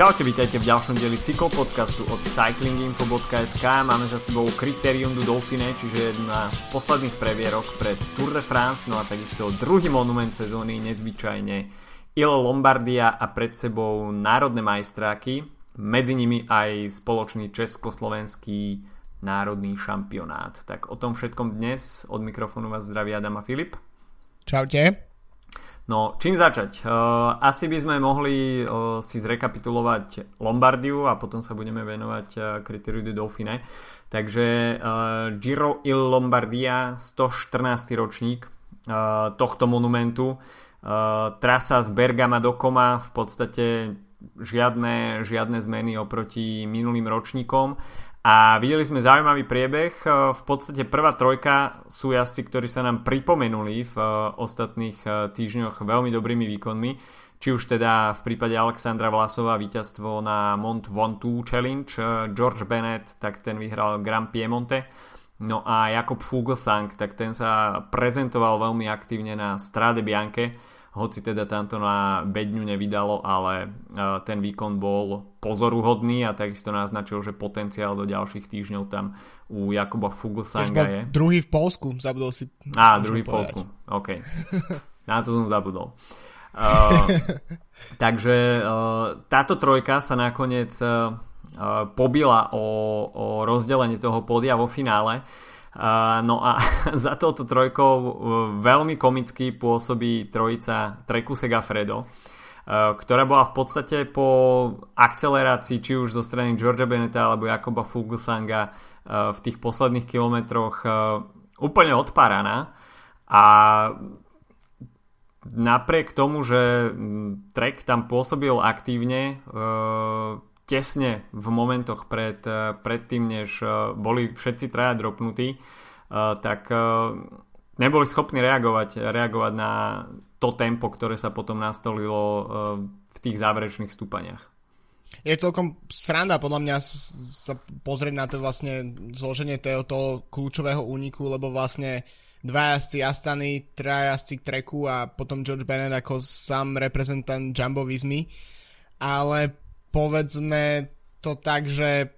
Čaute, vítajte v ďalšom dieli cyklopodcastu od cyclinginfo.sk. Máme za sebou Criterium du Dauphine, čiže jedna z posledných previerok pred Tour de France, no a takisto druhý monument sezóny, nezvyčajne Il Lombardia a pred sebou národné majstráky, medzi nimi aj spoločný československý národný šampionát. Tak o tom všetkom dnes od mikrofónu vás zdraví Adam a Filip. Čaute. No, čím začať? Asi by sme mohli si zrekapitulovať Lombardiu a potom sa budeme venovať uh, Criteriu de Dauphine. Takže uh, Giro il Lombardia, 114. ročník uh, tohto monumentu. Trasa z Bergama do Koma, v podstate žiadne, žiadne zmeny oproti minulým ročníkom. A videli sme zaujímavý priebeh. E, v podstate prvá trojka sú jazdci, ktorí sa nám pripomenuli v e, ostatných e, týždňoch veľmi dobrými výkonmi. Či už teda v prípade Alexandra Vlasova víťazstvo na Mont Ventoux Challenge, George Bennett, tak ten vyhral Grand Piemonte. No a Jakob Fuglsang, tak ten sa prezentoval veľmi aktívne na Strade Bianche hoci teda tamto na bedňu nevydalo, ale e, ten výkon bol pozoruhodný a takisto naznačil, že potenciál do ďalších týždňov tam u Jakuba Fuglsanga je. druhý v Polsku, zabudol si. Á, druhý v Polsku, OK. Na to som zabudol. Uh, takže uh, táto trojka sa nakoniec uh, pobila o, o rozdelenie toho podia vo finále. No a za touto trojkou e, veľmi komicky pôsobí trojica Treku Segafredo, e, ktorá bola v podstate po akcelerácii či už zo strany Georgia Beneta alebo Jakoba Fuglsanga e, v tých posledných kilometroch úplne odpáraná. A napriek tomu, že Trek tam pôsobil aktívne tesne v momentoch pred, eh, pred tým, než eh, boli všetci traja dropnutí, eh, tak neboli schopní reagovať, reagovať na to tempo, ktoré sa potom nastolilo v tých záverečných stúpaniach. Je celkom sranda podľa mňa sa pozrieť na to vlastne zloženie toho, kľúčového úniku, lebo vlastne dva jazdci Astany, traja jazdci Treku a potom George Bennett ako sám reprezentant Jumbo Vismy. Ale povedzme to tak, že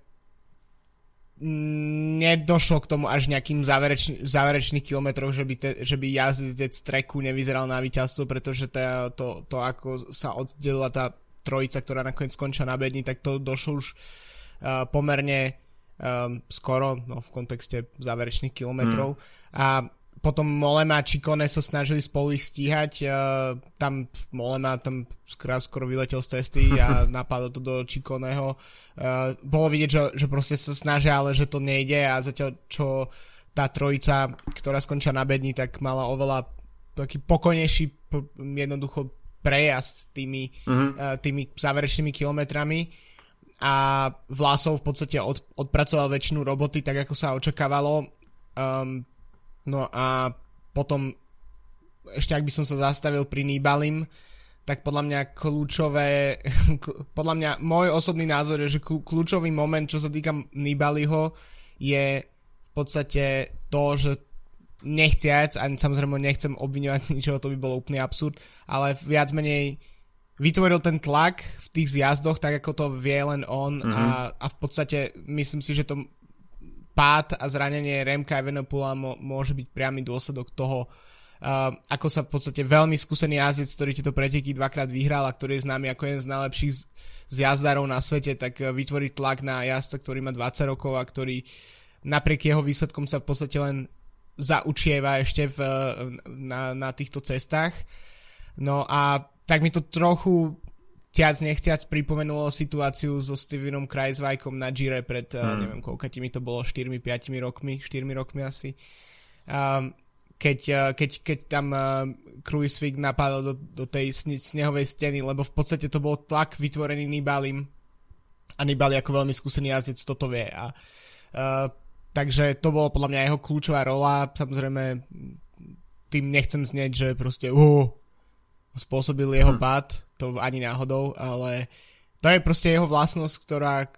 nedošlo k tomu až nejakým záverečný, záverečných kilometroch, že by, te, že by jazdec treku nevyzeral na víťazstvo, pretože to, to, to ako sa oddelila tá trojica, ktorá nakoniec skončila na bedni, tak to došlo už uh, pomerne um, skoro, no v kontexte záverečných kilometrov. Mm. A potom Molema a Čikone sa snažili spolu ich stíhať, uh, tam Molema tam skoro, skoro vyletel z cesty a napadlo to do Čikoneho. Uh, bolo vidieť, že, že proste sa snažia, ale že to nejde a zatiaľ čo tá trojica, ktorá skončila na bedni, tak mala oveľa taký pokojnejší jednoducho prejazd tými, mm-hmm. uh, tými záverečnými kilometrami a Vlasov v podstate od, odpracoval väčšinu roboty tak, ako sa očakávalo. Um, No a potom ešte ak by som sa zastavil pri Nibalim, tak podľa mňa kľúčové, podľa mňa môj osobný názor je, že kľúčový moment, čo sa týka Nibaliho, je v podstate to, že nechciac, a samozrejme nechcem obviňovať z ničoho, to by bolo úplný absurd, ale viac menej vytvoril ten tlak v tých zjazdoch, tak ako to vie len on mm-hmm. a, a v podstate myslím si, že to pád a zranenie Remka Evenopula môže byť priamy dôsledok toho, uh, ako sa v podstate veľmi skúsený jazdec, ktorý tieto preteky dvakrát vyhral a ktorý je známy ako jeden z najlepších z, z jazdarov na svete, tak uh, vytvorí tlak na jazdca, ktorý má 20 rokov a ktorý napriek jeho výsledkom sa v podstate len zaučieva ešte v, na, na týchto cestách. No a tak mi to trochu ťac nechťac pripomenulo situáciu so Stevenom Kreisvajkom na Gire pred, eh, hmm. neviem koľko mi to bolo, 4-5 rokmi, 4 rokmi asi. Um, keď, uh, keď, keď tam uh, Kruisvik napadol do, do tej snehovej steny, lebo v podstate to bol tlak vytvorený Nibalim a Nibali ako veľmi skúsený jazdec toto vie. A, uh, takže to bolo podľa mňa jeho kľúčová rola. Samozrejme tým nechcem znieť, že proste uh, spôsobil jeho hm. pád, to ani náhodou, ale to je proste jeho vlastnosť, ktorá,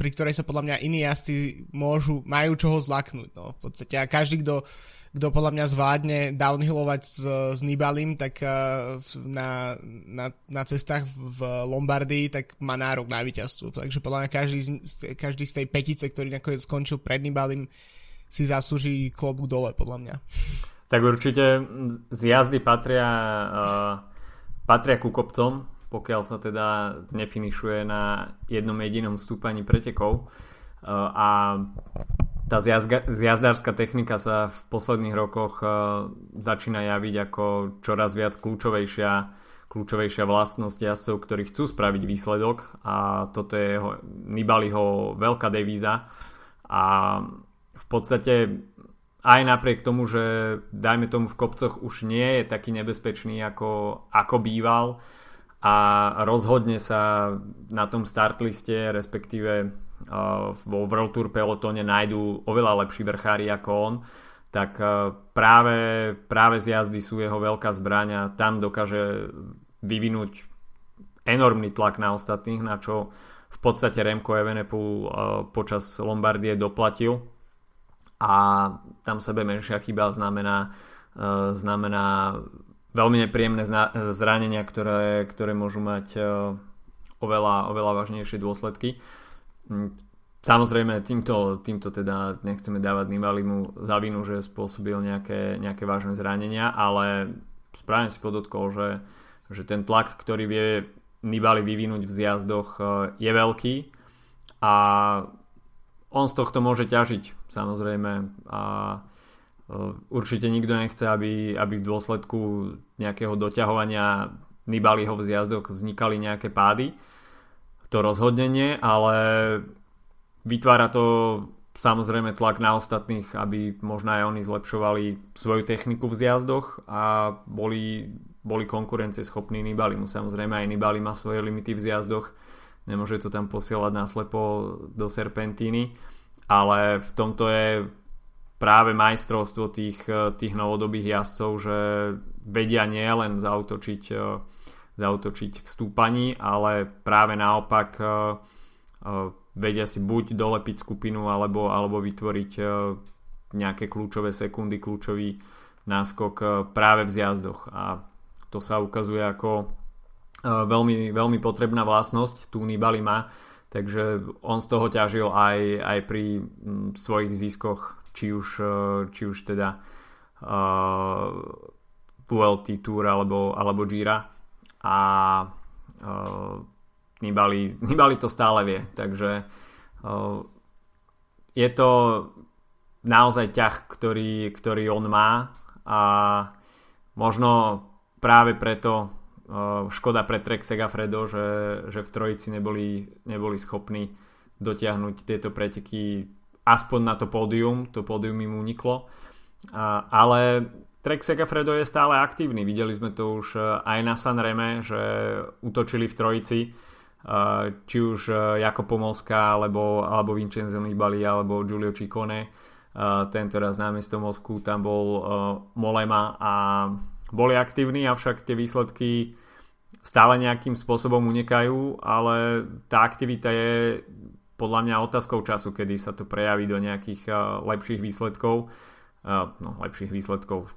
pri ktorej sa podľa mňa iní jazdci môžu, majú čoho zlaknúť. No, v podstate a každý, kto, kto podľa mňa zvládne downhillovať s, s Nibalim, tak uh, na, na, na cestách v Lombardii, tak má nárok na víťazstvo. Takže podľa mňa každý, každý z tej petice, ktorý nakoniec skončil pred Nibalim, si zaslúži klobúk dole, podľa mňa. Tak určite z jazdy patria, uh, patria ku kopcom, pokiaľ sa teda nefinišuje na jednom jedinom stúpaní pretekov. Uh, a tá zjazdárska technika sa v posledných rokoch uh, začína javiť ako čoraz viac kľúčovejšia, kľúčovejšia vlastnosť jazdcov, ktorí chcú spraviť výsledok a toto je jeho, Nibaliho veľká devíza a v podstate aj napriek tomu, že dajme tomu v kopcoch už nie je taký nebezpečný ako, ako býval. A rozhodne sa na tom startliste respektíve vo World Tour pelotóne nájdú oveľa lepší vrchári ako on, tak práve, práve z jazdy sú jeho veľká zbraň a tam dokáže vyvinúť enormný tlak na ostatných, na čo v podstate Remko Evenepoel počas Lombardie doplatil a tam sebe menšia chyba znamená, znamená veľmi nepríjemné zranenia, ktoré, ktoré môžu mať oveľa, oveľa vážnejšie dôsledky. Mm, samozrejme, týmto, týmto teda nechceme dávať Nibalimu za vinu, že spôsobil nejaké, nejaké vážne zranenia, ale správne si podotkol, že, že ten tlak, ktorý vie Nibali vyvinúť v zjazdoch e, je veľký a on z tohto môže ťažiť samozrejme a e, určite nikto nechce, aby, aby v dôsledku nejakého doťahovania Nibaliho v zjazdoch vznikali nejaké pády to rozhodnenie, ale vytvára to samozrejme tlak na ostatných, aby možno aj oni zlepšovali svoju techniku v zjazdoch a boli, boli konkurencieschopní Nibalimu. Samozrejme aj Nibali má svoje limity v zjazdoch, nemôže to tam posielať náslepo do serpentíny, ale v tomto je práve majstrovstvo tých, tých novodobých jazdcov, že vedia nielen zautočiť zautočiť v stúpaní, ale práve naopak uh, vedia si buď dolepiť skupinu alebo, alebo vytvoriť nejaké kľúčové sekundy, kľúčový náskok práve v zjazdoch. A to sa ukazuje ako veľmi, veľmi potrebná vlastnosť, tu Nibali má, takže on z toho ťažil aj, aj pri m, svojich ziskoch, či už, či už teda uh, VLT Tour alebo, alebo Gira a uh, Nibali, Nibali to stále vie, takže uh, je to naozaj ťah, ktorý, ktorý on má a možno práve preto škoda pre Trek Segafredo, že, že v trojici neboli, neboli schopní dotiahnuť tieto preteky aspoň na to pódium, to pódium im uniklo. Uh, ale Trek Segafredo je stále aktívny. Videli sme to už e, aj na Sanreme, že útočili v trojici e, či už Jako Pomolská alebo, alebo Vincenzo Nibali alebo Giulio Ciccone ten teraz námiesto Mosku tam bol Molema a boli aktívni, avšak tie výsledky stále nejakým spôsobom unikajú, ale tá aktivita je podľa mňa otázkou času, kedy sa to prejaví do nejakých lepších výsledkov no, lepších výsledkov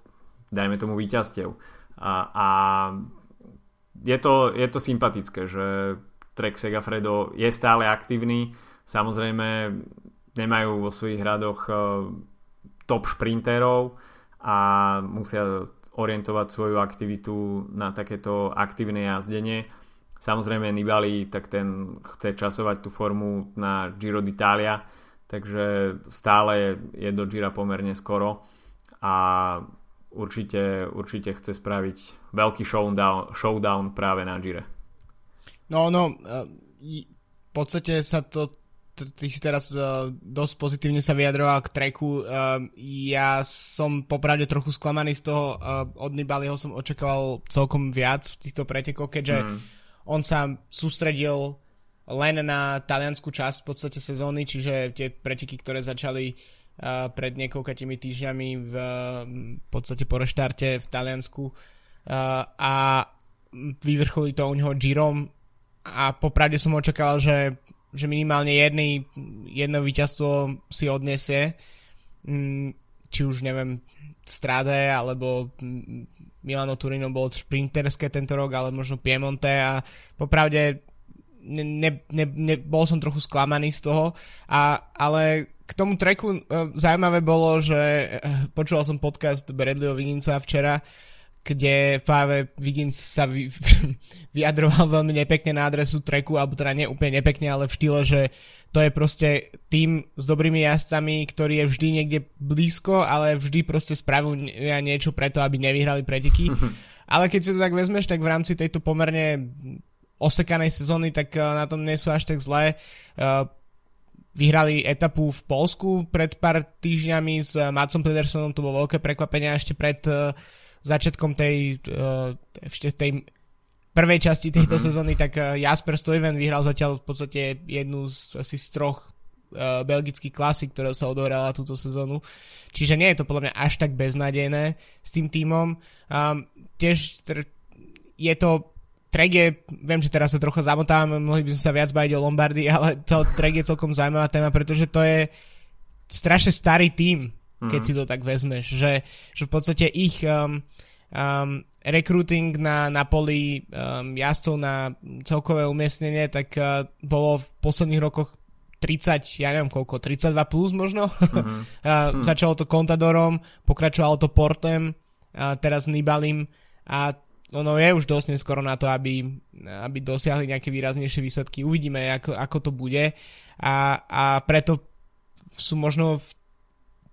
dajme tomu víťazstiev. A, a je, to, je to sympatické, že Trek Segafredo je stále aktívny. Samozrejme nemajú vo svojich hradoch e, top šprinterov a musia orientovať svoju aktivitu na takéto aktívne jazdenie. Samozrejme Nibali, tak ten chce časovať tú formu na Giro d'Italia, takže stále je do Gira pomerne skoro a určite, určite chce spraviť veľký showdown, showdown práve na Gire. No, no, v podstate sa to ty si teraz uh, dosť pozitívne sa vyjadroval k treku. Uh, ja som popravde trochu sklamaný z toho. Uh, od Nibaliho som očakával celkom viac v týchto pretekoch, keďže mm. on sa sústredil len na taliansku časť v podstate sezóny, čiže tie preteky, ktoré začali pred niekoľkatými týždňami v, v podstate po reštarte v Taliansku a vyvrcholí to u neho Girom a popravde som očakával, že, že minimálne jedný, jedno víťazstvo si odniesie. Mm, či už neviem, Strade alebo Milano Turino bolo šprinterské tento rok, ale možno Piemonte. A popravde ne, ne, ne, ne, bol som trochu sklamaný z toho, a, ale k tomu treku uh, zaujímavé bolo, že uh, počúval som podcast Bradleyho Wigginsa včera, kde práve Wiggins sa vy, vyjadroval veľmi nepekne na adresu treku, alebo teda nie úplne nepekne, ale v štýle, že to je proste tým s dobrými jazdcami, ktorý je vždy niekde blízko, ale vždy proste spravil niečo preto, aby nevyhrali preteky. ale keď si to tak vezmeš, tak v rámci tejto pomerne osekanej sezóny, tak uh, na tom nie sú až tak zlé. Uh, vyhrali etapu v Polsku pred pár týždňami s Macom Pedersonom, to bolo veľké prekvapenie ešte pred uh, začiatkom tej, ešte tej prvej časti tejto uh-huh. sezóny, tak uh, Jasper Stuyven vyhral zatiaľ v podstate jednu z asi z troch uh, belgických klasik, ktoré sa odohrala túto sezónu. Čiže nie je to podľa mňa až tak beznadejné s tým týmom. Um, tiež tr- je to Trek je, viem, že teraz sa trocha zamotávam, mohli by sme sa viac baviť o Lombardy, ale to Trek je celkom zaujímavá téma, pretože to je strašne starý tým, keď mm. si to tak vezmeš, že, že v podstate ich um, um, recruiting na, na poli um, jazdcov na celkové umiestnenie, tak uh, bolo v posledných rokoch 30, ja neviem koľko, 32 plus možno. Mm-hmm. uh, mm. Začalo to Contadorom, pokračovalo to Portem, uh, teraz Nibalim a ono je už dosť neskoro na to, aby, aby dosiahli nejaké výraznejšie výsledky. Uvidíme, ako, ako to bude. A, a preto sú možno v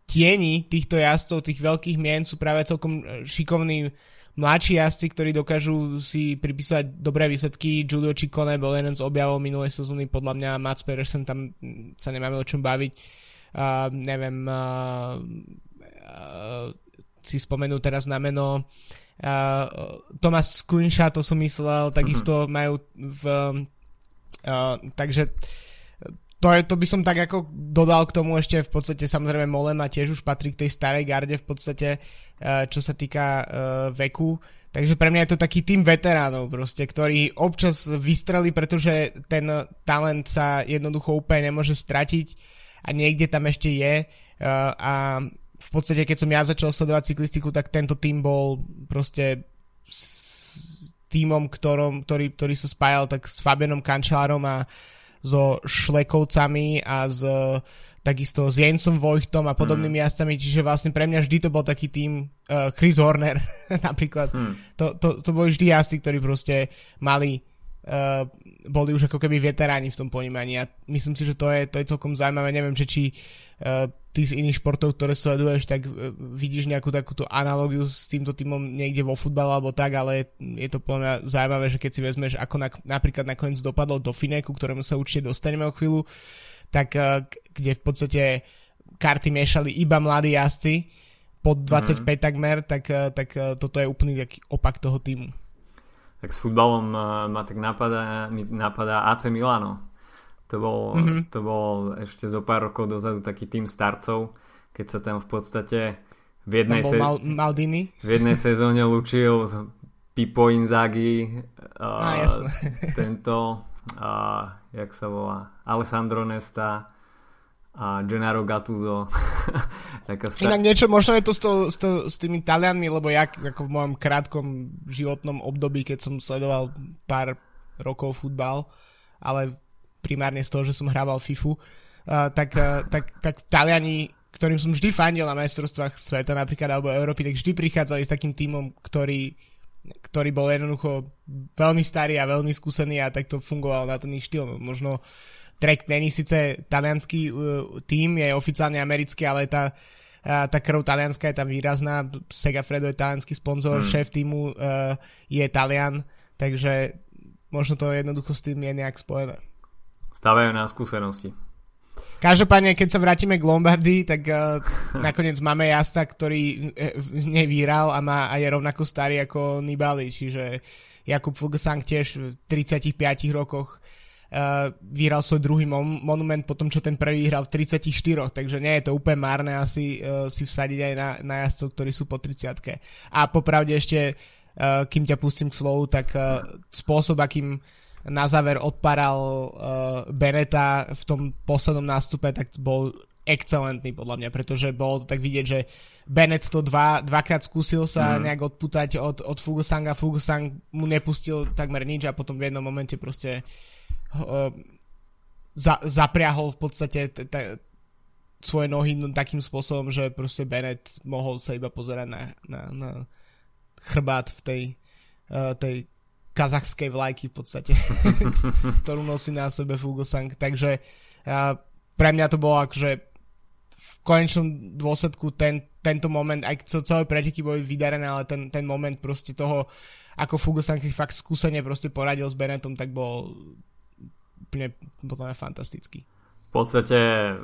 tieni týchto jazdcov, tých veľkých mien, sú práve celkom šikovní mladší jazdci, ktorí dokážu si pripísať dobré výsledky. Giulio Ciccone bol jeden z objavov minulej sezóny, podľa mňa Mats Pedersen, tam sa nemáme o čom baviť. Uh, neviem, uh, uh, si spomenú teraz na meno uh, Uh, Thomas Kunša, to som myslel, takisto mm-hmm. majú v... Uh, takže to, je, to by som tak ako dodal k tomu ešte v podstate samozrejme Molema tiež už patrí k tej starej garde v podstate, uh, čo sa týka uh, veku. Takže pre mňa je to taký tým veteránov proste, ktorý občas vystrelí, pretože ten talent sa jednoducho úplne nemôže stratiť a niekde tam ešte je uh, a v podstate, keď som ja začal sledovať cyklistiku, tak tento tým bol proste s týmom, ktorom, ktorý, ktorý sa spájal tak s Fabianom Kančárom a so Šlekovcami a s takisto s Jensom Vojtom a podobnými mm. jazdcami, čiže vlastne pre mňa vždy to bol taký tým uh, Chris Horner napríklad. Mm. To, to, to boli vždy jazdci, ktorí proste mali uh, boli už ako keby veteráni v tom ponímaní a myslím si, že to je, to je celkom zaujímavé. Neviem, že či uh, ty z iných športov, ktoré sleduješ, tak uh, vidíš nejakú takúto analogiu s týmto týmom niekde vo futbale alebo tak, ale je to podľa mňa zaujímavé, že keď si vezmeš, ako na, napríklad nakoniec dopadlo do Fineku, ktorému sa určite dostaneme o chvíľu, tak uh, kde v podstate karty miešali iba mladí jazdci pod 25 mm. takmer, tak, uh, tak toto je úplný taký opak toho týmu tak s futbalom ma tak napadá, mi napadá AC Milano. To bol, mm-hmm. to bol ešte zo pár rokov dozadu taký tým starcov, keď sa tam v podstate v jednej, se- Mal- Maldini. v jednej sezóne lučil Pipo Inzaghi, uh, ah, tento, uh, jak sa volá, Alessandro Nesta, a Gennaro Gattuso. stra... Inak niečo, možno je to s, to, s, to, s tými Talianmi, lebo ja ako v mojom krátkom životnom období, keď som sledoval pár rokov futbal, ale primárne z toho, že som hrával FIFU, uh, tak, uh, tak, tak Taliani, ktorým som vždy fandil na majstrovstvách sveta napríklad alebo Európy, tak vždy prichádzali s takým tímom, ktorý ktorý bol jednoducho veľmi starý a veľmi skúsený a tak to fungovalo na ten ich štýl. Možno Trek není síce talianský uh, tým, je oficiálne americký, ale tá, uh, tá krv talianská je tam výrazná. Segafredo je talianský sponzor, hmm. šéf týmu uh, je Talian, takže možno to jednoducho s tým je nejak spojené. Stavajú na skúsenosti. Každopádne, keď sa vrátime k Lombardy, tak uh, nakoniec máme jazda, ktorý nevíral a, má, a je rovnako starý ako Nibali, čiže Jakub Fuglsang tiež v 35 rokoch uh, vyhral svoj druhý mon- monument po tom, čo ten prvý vyhral v 34, takže nie je to úplne márne asi uh, si vsadiť aj na, na jazdcov, ktorí sú po 30 A popravde ešte, uh, kým ťa pustím k slovu, tak uh, spôsob, akým na záver odparal uh, Beneta v tom poslednom nástupe, tak bol excelentný podľa mňa, pretože bolo to tak vidieť, že Bennett to dva, dvakrát skúsil sa mm. nejak odputať od, od Fugusanga, Fugusang mu nepustil takmer nič a potom v jednom momente proste uh, za, zapriahol v podstate t- t- svoje nohy takým spôsobom, že proste Bennett mohol sa iba pozerať na, na, na chrbát v tej, uh, tej kazachskej vlajky v podstate, ktorú nosí na sebe Fugosang. Takže uh, pre mňa to bolo akože konečnom dôsledku ten, tento moment, aj celé preteky boli vydarené, ale ten, ten moment proste toho, ako Fuglsang si fakt skúsene proste poradil s Benettom, tak bol úplne potom fantastický. V podstate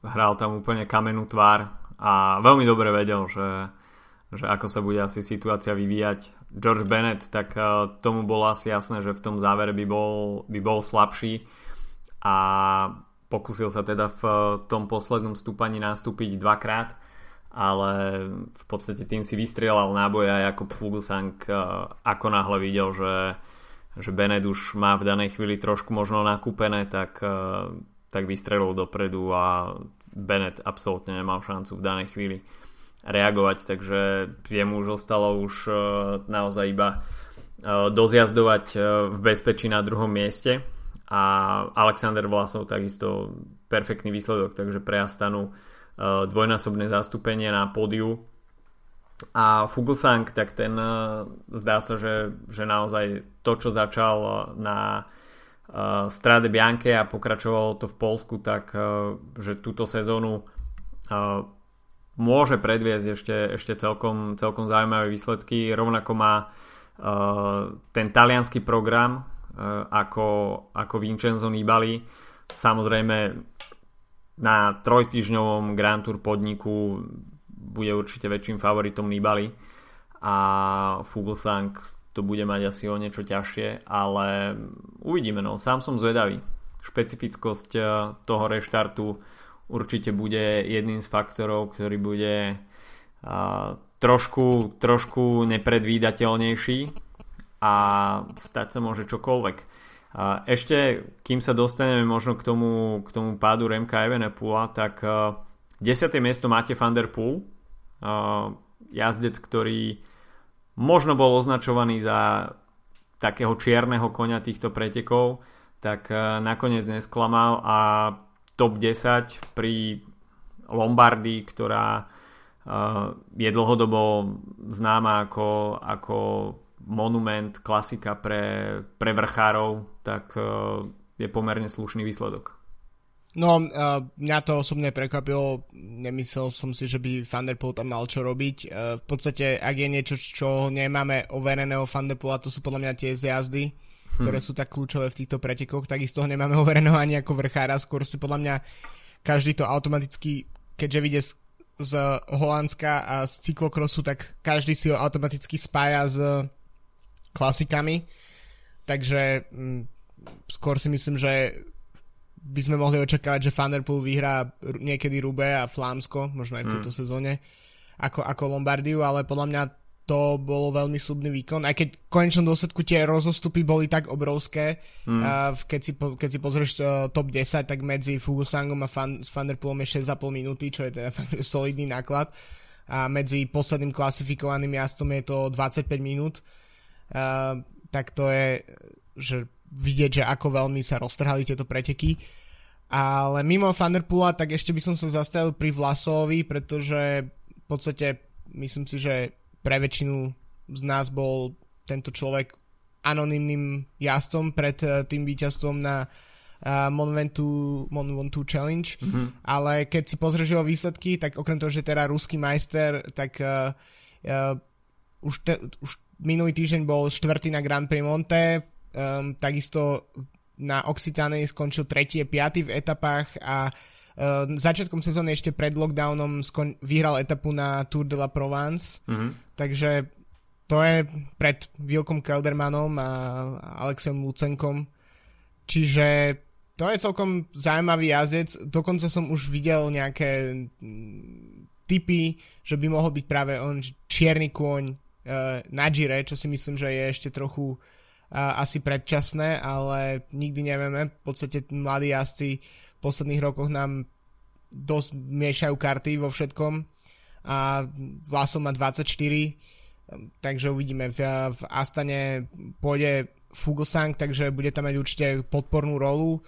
hral tam úplne kamenú tvár a veľmi dobre vedel, že, že ako sa bude asi situácia vyvíjať. George Bennett, tak uh, tomu bolo asi jasné, že v tom závere by bol, by bol slabší a Pokusil sa teda v tom poslednom stúpaní nastúpiť dvakrát, ale v podstate tým si vystrieľal náboj aj ako Fuglsang eh, ako náhle videl, že, že Bennett už má v danej chvíli trošku možno nakúpené, tak, tak vystrelil dopredu a Bennett absolútne nemal šancu v danej chvíli reagovať, takže jemu už ostalo už eh, naozaj iba dozjazdovať v bezpečí na druhom mieste. A Alexander Vlasov takisto perfektný výsledok, takže prejastanu uh, dvojnásobné zastúpenie na pódiu. A Fuglsang, tak ten zdá sa, že, že naozaj to, čo začal na uh, Strade Bianche a pokračovalo to v Polsku, tak že túto sezónu môže predviesť ešte, ešte celkom, celkom zaujímavé výsledky. Rovnako má uh, ten talianský program, Eh, ako, ako Vincenzo Nibali. Samozrejme na trojtyžňovom Grand Tour podniku bude určite väčším favoritom Nibali a Fuglsang to bude mať asi o niečo ťažšie, ale uvidíme, no sám som zvedavý. Špecifickosť eh, toho reštartu určite bude jedným z faktorov, ktorý bude trošku, trošku nepredvídateľnejší a stať sa môže čokoľvek. Ešte, kým sa dostaneme možno k tomu, k tomu pádu Remka Evenepula, tak uh, 10. miesto máte Van der Poel, jazdec, ktorý možno bol označovaný za takého čierneho konia týchto pretekov, tak nakoniec nesklamal a top 10 pri Lombardii, ktorá uh, je dlhodobo známa ako, ako monument, klasika pre, pre vrchárov, tak uh, je pomerne slušný výsledok. No, uh, mňa to osobne prekvapilo, nemyslel som si, že by Thunderpool tam mal čo robiť. V podstate, ak je niečo, čo nemáme overeného Thunderpoola, to sú podľa mňa tie zjazdy. Ktoré sú tak kľúčové v týchto pretekoch, takisto ho nemáme overeného ani ako vrchára, skôr si podľa mňa každý to automaticky, keďže vyjde z, z Holandska a z cyklokrosu, tak každý si ho automaticky spája s klasikami. Takže m, mm, skôr si myslím, že by sme mohli očakávať, že Thunderpool vyhrá niekedy Rube a Flámsko, možno aj v tejto mm. sezóne, ako, ako Lombardiu, ale podľa mňa to bolo veľmi slubný výkon, aj keď v konečnom dôsledku tie rozostupy boli tak obrovské, mm. uh, keď, si, keď si pozrieš uh, top 10, tak medzi Fuglsangom a Fan, je 6,5 minúty, čo je teda solidný náklad a medzi posledným klasifikovaným jazdcom je to 25 minút, uh, tak to je, že vidieť, že ako veľmi sa roztrhali tieto preteky. Ale mimo Thunderpoola, tak ešte by som sa zastavil pri Vlasovi, pretože v podstate myslím si, že pre väčšinu z nás bol tento človek anonymným jazdcom pred uh, tým víťazstvom na uh, Monumentu, Monumentu Challenge, mm-hmm. ale keď si pozrieš jeho výsledky, tak okrem toho, že teda ruský majster, tak uh, uh, už, te, už minulý týždeň bol štvrtý na Grand Prix Monte, um, takisto na Occitane skončil tretí a piatý v etapách a uh, začiatkom sezóny ešte pred lockdownom skon- vyhral etapu na Tour de la Provence, mm-hmm. takže to je pred Vilkom Keldermanom a Alexom Lucenkom, čiže to je celkom zaujímavý jazdec, dokonca som už videl nejaké mm, typy, že by mohol byť práve on čierny kôň uh, na Gire, čo si myslím, že je ešte trochu uh, asi predčasné, ale nikdy nevieme. V podstate mladí jazdci v posledných rokoch nám dosť miešajú karty vo všetkom. A Vlasov má 24 takže uvidíme. V, v Astane pôjde Fuglsang, takže bude tam mať určite podpornú rolu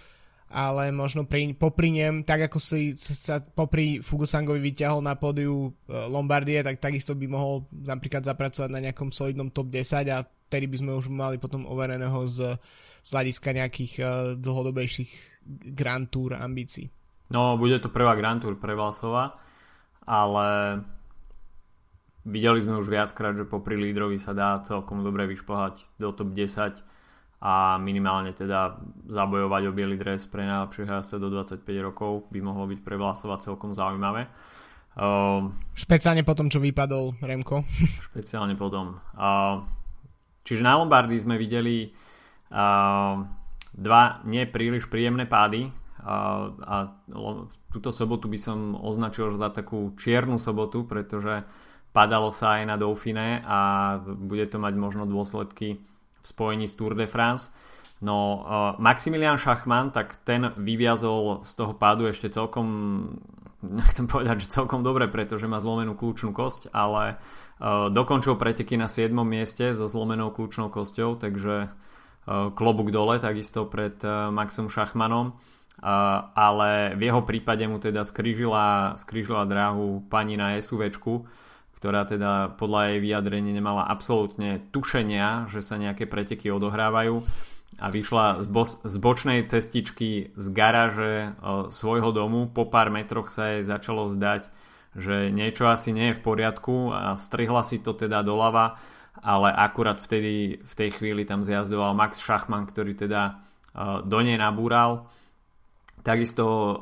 ale možno pri, popri ňem, tak ako si sa popri Fugusangovi vyťahol na pódiu e, Lombardie, tak takisto by mohol napríklad zapracovať na nejakom solidnom top 10 a vtedy by sme už mali potom overeného z, z hľadiska nejakých uh, dlhodobejších Grand Tour ambícií. No, bude to prvá Grand Tour pre Vlasova, ale videli sme už viackrát, že popri lídrovi sa dá celkom dobre vyšplhať do top 10 a minimálne teda zabojovať o biely dres pre najlepšieho jazdca do 25 rokov by mohlo byť pre Vlasova celkom zaujímavé. Uh, špeciálne po tom, čo vypadol Remko. špeciálne potom. Uh, čiže na Lombardy sme videli dva nepríliš príjemné pády uh, a túto sobotu by som označil za takú čiernu sobotu, pretože padalo sa aj na Dauphine a bude to mať možno dôsledky v spojení s Tour de France. No uh, Maximilian Schachmann, tak ten vyviazol z toho pádu ešte celkom, nechcem povedať, že celkom dobre, pretože má zlomenú kľúčnú kosť, ale dokončil preteky na 7. mieste so zlomenou kľúčnou kosťou, takže klobúk dole takisto pred uh, Maxom Schachmanom. Uh, ale v jeho prípade mu teda skrížila, skrížila dráhu pani na SUVčku, ktorá teda podľa jej vyjadrenia nemala absolútne tušenia, že sa nejaké preteky odohrávajú a vyšla z, bo- z bočnej cestičky z garáže e, svojho domu. Po pár metroch sa jej začalo zdať, že niečo asi nie je v poriadku a strihla si to teda doľava, ale akurát vtedy v tej chvíli tam zjazdoval Max Schachmann, ktorý teda e, do nej nabúral. Takisto e,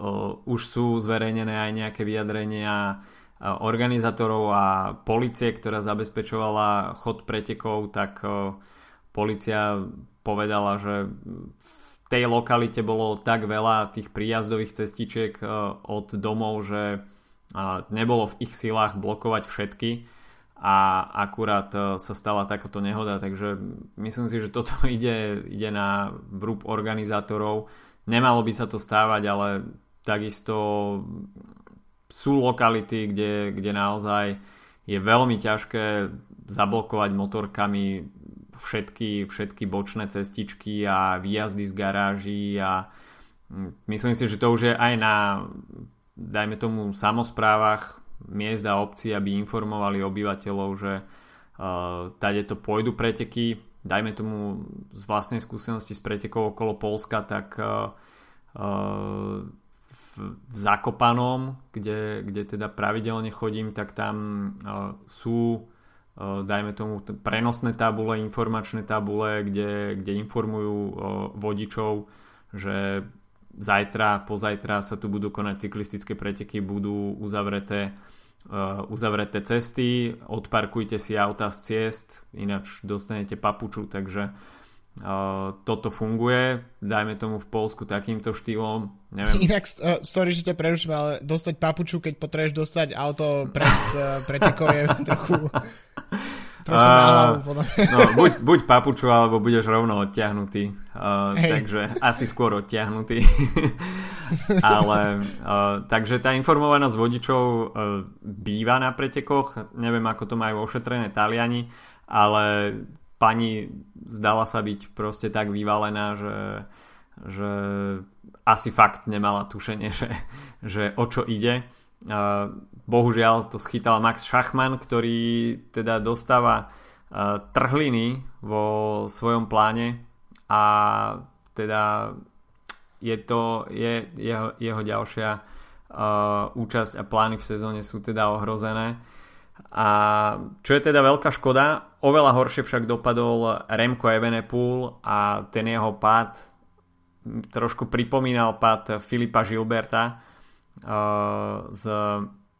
už sú zverejnené aj nejaké vyjadrenia organizátorov a policie, ktorá zabezpečovala chod pretekov, tak policia povedala, že v tej lokalite bolo tak veľa tých príjazdových cestičiek od domov, že nebolo v ich silách blokovať všetky a akurát sa stala takáto nehoda, takže myslím si, že toto ide, ide na vrúb organizátorov. Nemalo by sa to stávať, ale takisto sú lokality, kde, kde naozaj je veľmi ťažké zablokovať motorkami všetky, všetky bočné cestičky a výjazdy z garáží a mm, myslím si, že to už je aj na dajme tomu samozprávach miest a obcí, aby informovali obyvateľov, že uh, tade to pôjdu preteky. Dajme tomu z vlastnej skúsenosti s pretekov okolo Polska, tak uh, uh, v Zakopanom, kde, kde teda pravidelne chodím, tak tam uh, sú uh, dajme tomu prenosné tabule, informačné tabule, kde, kde informujú uh, vodičov, že zajtra, pozajtra sa tu budú konať cyklistické preteky, budú uzavreté uh, uzavreté cesty, odparkujte si auta z ciest, ináč dostanete papuču, takže Uh, toto funguje, dajme tomu v Polsku takýmto štýlom. Neviem. Inak, uh, sorry, že ťa preruším, ale dostať papuču, keď potrebuješ dostať auto pred uh, pretekov je trochu, trochu uh, no, buď, buď papuču, alebo budeš rovno odtiahnutý. Uh, takže asi skôr odtiahnutý. ale uh, takže tá informovanosť vodičov uh, býva na pretekoch. Neviem, ako to majú ošetrené Taliani, ale pani zdala sa byť proste tak vyvalená, že, že asi fakt nemala tušenie, že, že o čo ide. Bohužiaľ to schytal Max Schachmann, ktorý teda dostáva trhliny vo svojom pláne a teda je to je jeho, jeho ďalšia uh, účasť a plány v sezóne sú teda ohrozené. A čo je teda veľká škoda, oveľa horšie však dopadol Remco Evenepoel a ten jeho pád trošku pripomínal pád Filipa Gilberta uh, z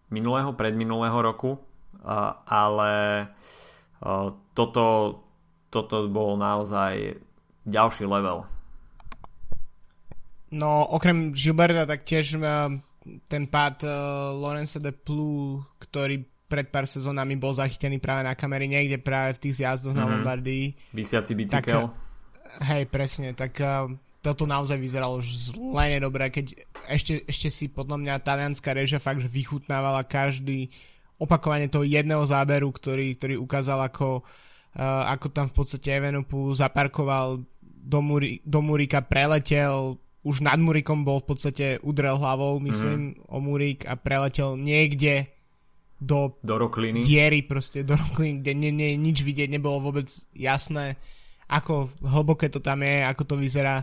minulého, predminulého roku, ale toto, toto bol naozaj ďalší level. No, okrem Gilberta, tak tiež ten pád uh, Lorenza de Plu, ktorý pred pár sezónami bol zachytený práve na kamery niekde práve v tých zjazdoch mm-hmm. na mhm. Lombardii. Vysiaci bicykel. Tak, hej, presne, tak uh, toto naozaj vyzeralo zle nedobre, keď ešte, ešte si podľa mňa talianská režia fakt, že vychutnávala každý opakovanie toho jedného záberu, ktorý, ktorý ukázal ako, uh, ako tam v podstate Evenupu zaparkoval do, Muri, do Murika, preletel, už nad Murikom bol v podstate udrel hlavou, myslím, mm. o Murik a preletel niekde do, do rokliny. diery, proste do rokliny, kde nie, nie, nič vidieť, nebolo vôbec jasné, ako hlboké to tam je, ako to vyzerá.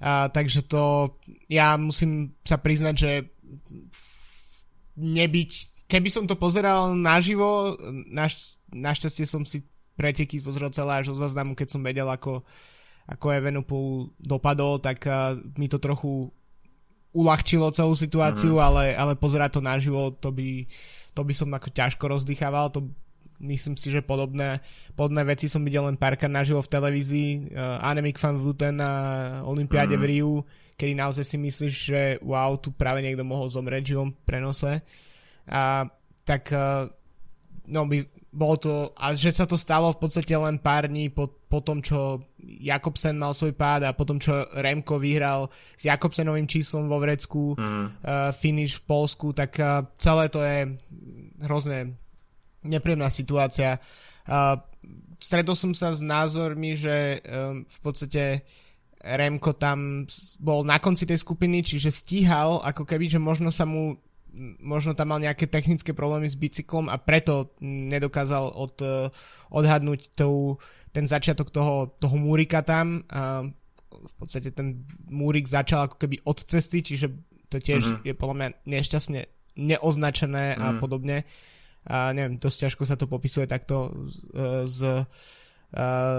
Uh, takže to, ja musím sa priznať, že nebyť, keby som to pozeral naživo, naš, našťastie som si preteky pozrel celé až zo záznamu, keď som vedel, ako, ako Evenepoel dopadol, tak uh, mi to trochu uľahčilo celú situáciu, mm. ale, ale pozerať to naživo, to by, to by som ako ťažko rozdychával, to myslím si, že podobné, podobné veci som videl len párkrát naživo v televízii. Uh, Anemic van Vluten na Olympiáde mm. v Riu, kedy naozaj si myslíš, že wow, tu práve niekto mohol zomrieť v živom prenose. A tak uh, no by, bolo to, a že sa to stalo v podstate len pár dní po, po tom, čo Jakobsen mal svoj pád a potom, čo Remko vyhral s Jakobsenovým číslom vo Vrecku, mm. uh, finish v Polsku, tak uh, celé to je hrozné nepríjemná situácia. Uh, stretol som sa s názormi, že um, v podstate Remko tam bol na konci tej skupiny, čiže stíhal, ako keby, že možno sa mu možno tam mal nejaké technické problémy s bicyklom a preto nedokázal od, odhadnúť tou, ten začiatok toho, toho múrika tam. A v podstate ten múrik začal ako keby od cesty, čiže to tiež mm-hmm. je podľa mňa nešťastne neoznačené a mm. podobne a neviem, dosť ťažko sa to popisuje takto z, z,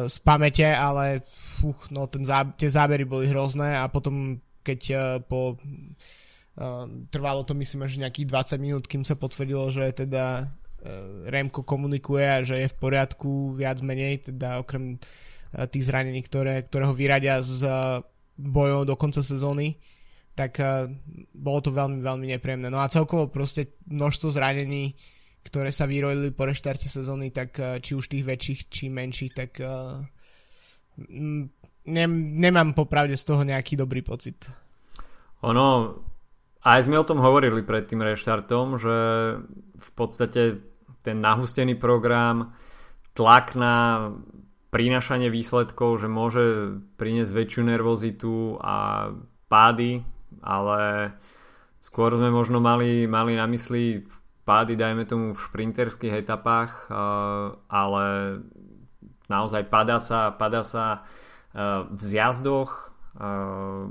z pamäte, ale fuch, no ten zá, tie zábery boli hrozné a potom keď uh, po uh, trvalo to myslím až nejakých 20 minút, kým sa potvrdilo, že teda uh, Remko komunikuje a že je v poriadku viac menej, teda okrem uh, tých zranení, ktoré, ktoré ho vyradia z uh, bojov do konca sezóny, tak uh, bolo to veľmi, veľmi nepríjemné. No a celkovo proste množstvo zranení ktoré sa vyrojili po reštarte sezóny, tak eh, či už tých väčších, či menších, tak uh, ne, nemám popravde z toho nejaký dobrý pocit. Ono, aj sme o tom hovorili pred tým reštartom, že v podstate ten nahustený program, tlak na prinašanie výsledkov, že môže priniesť väčšiu nervozitu a pády, ale skôr sme možno mali, mali na mysli pády, dajme tomu v šprinterských etapách, eh, ale naozaj padá sa, padá sa eh, v zjazdoch, eh,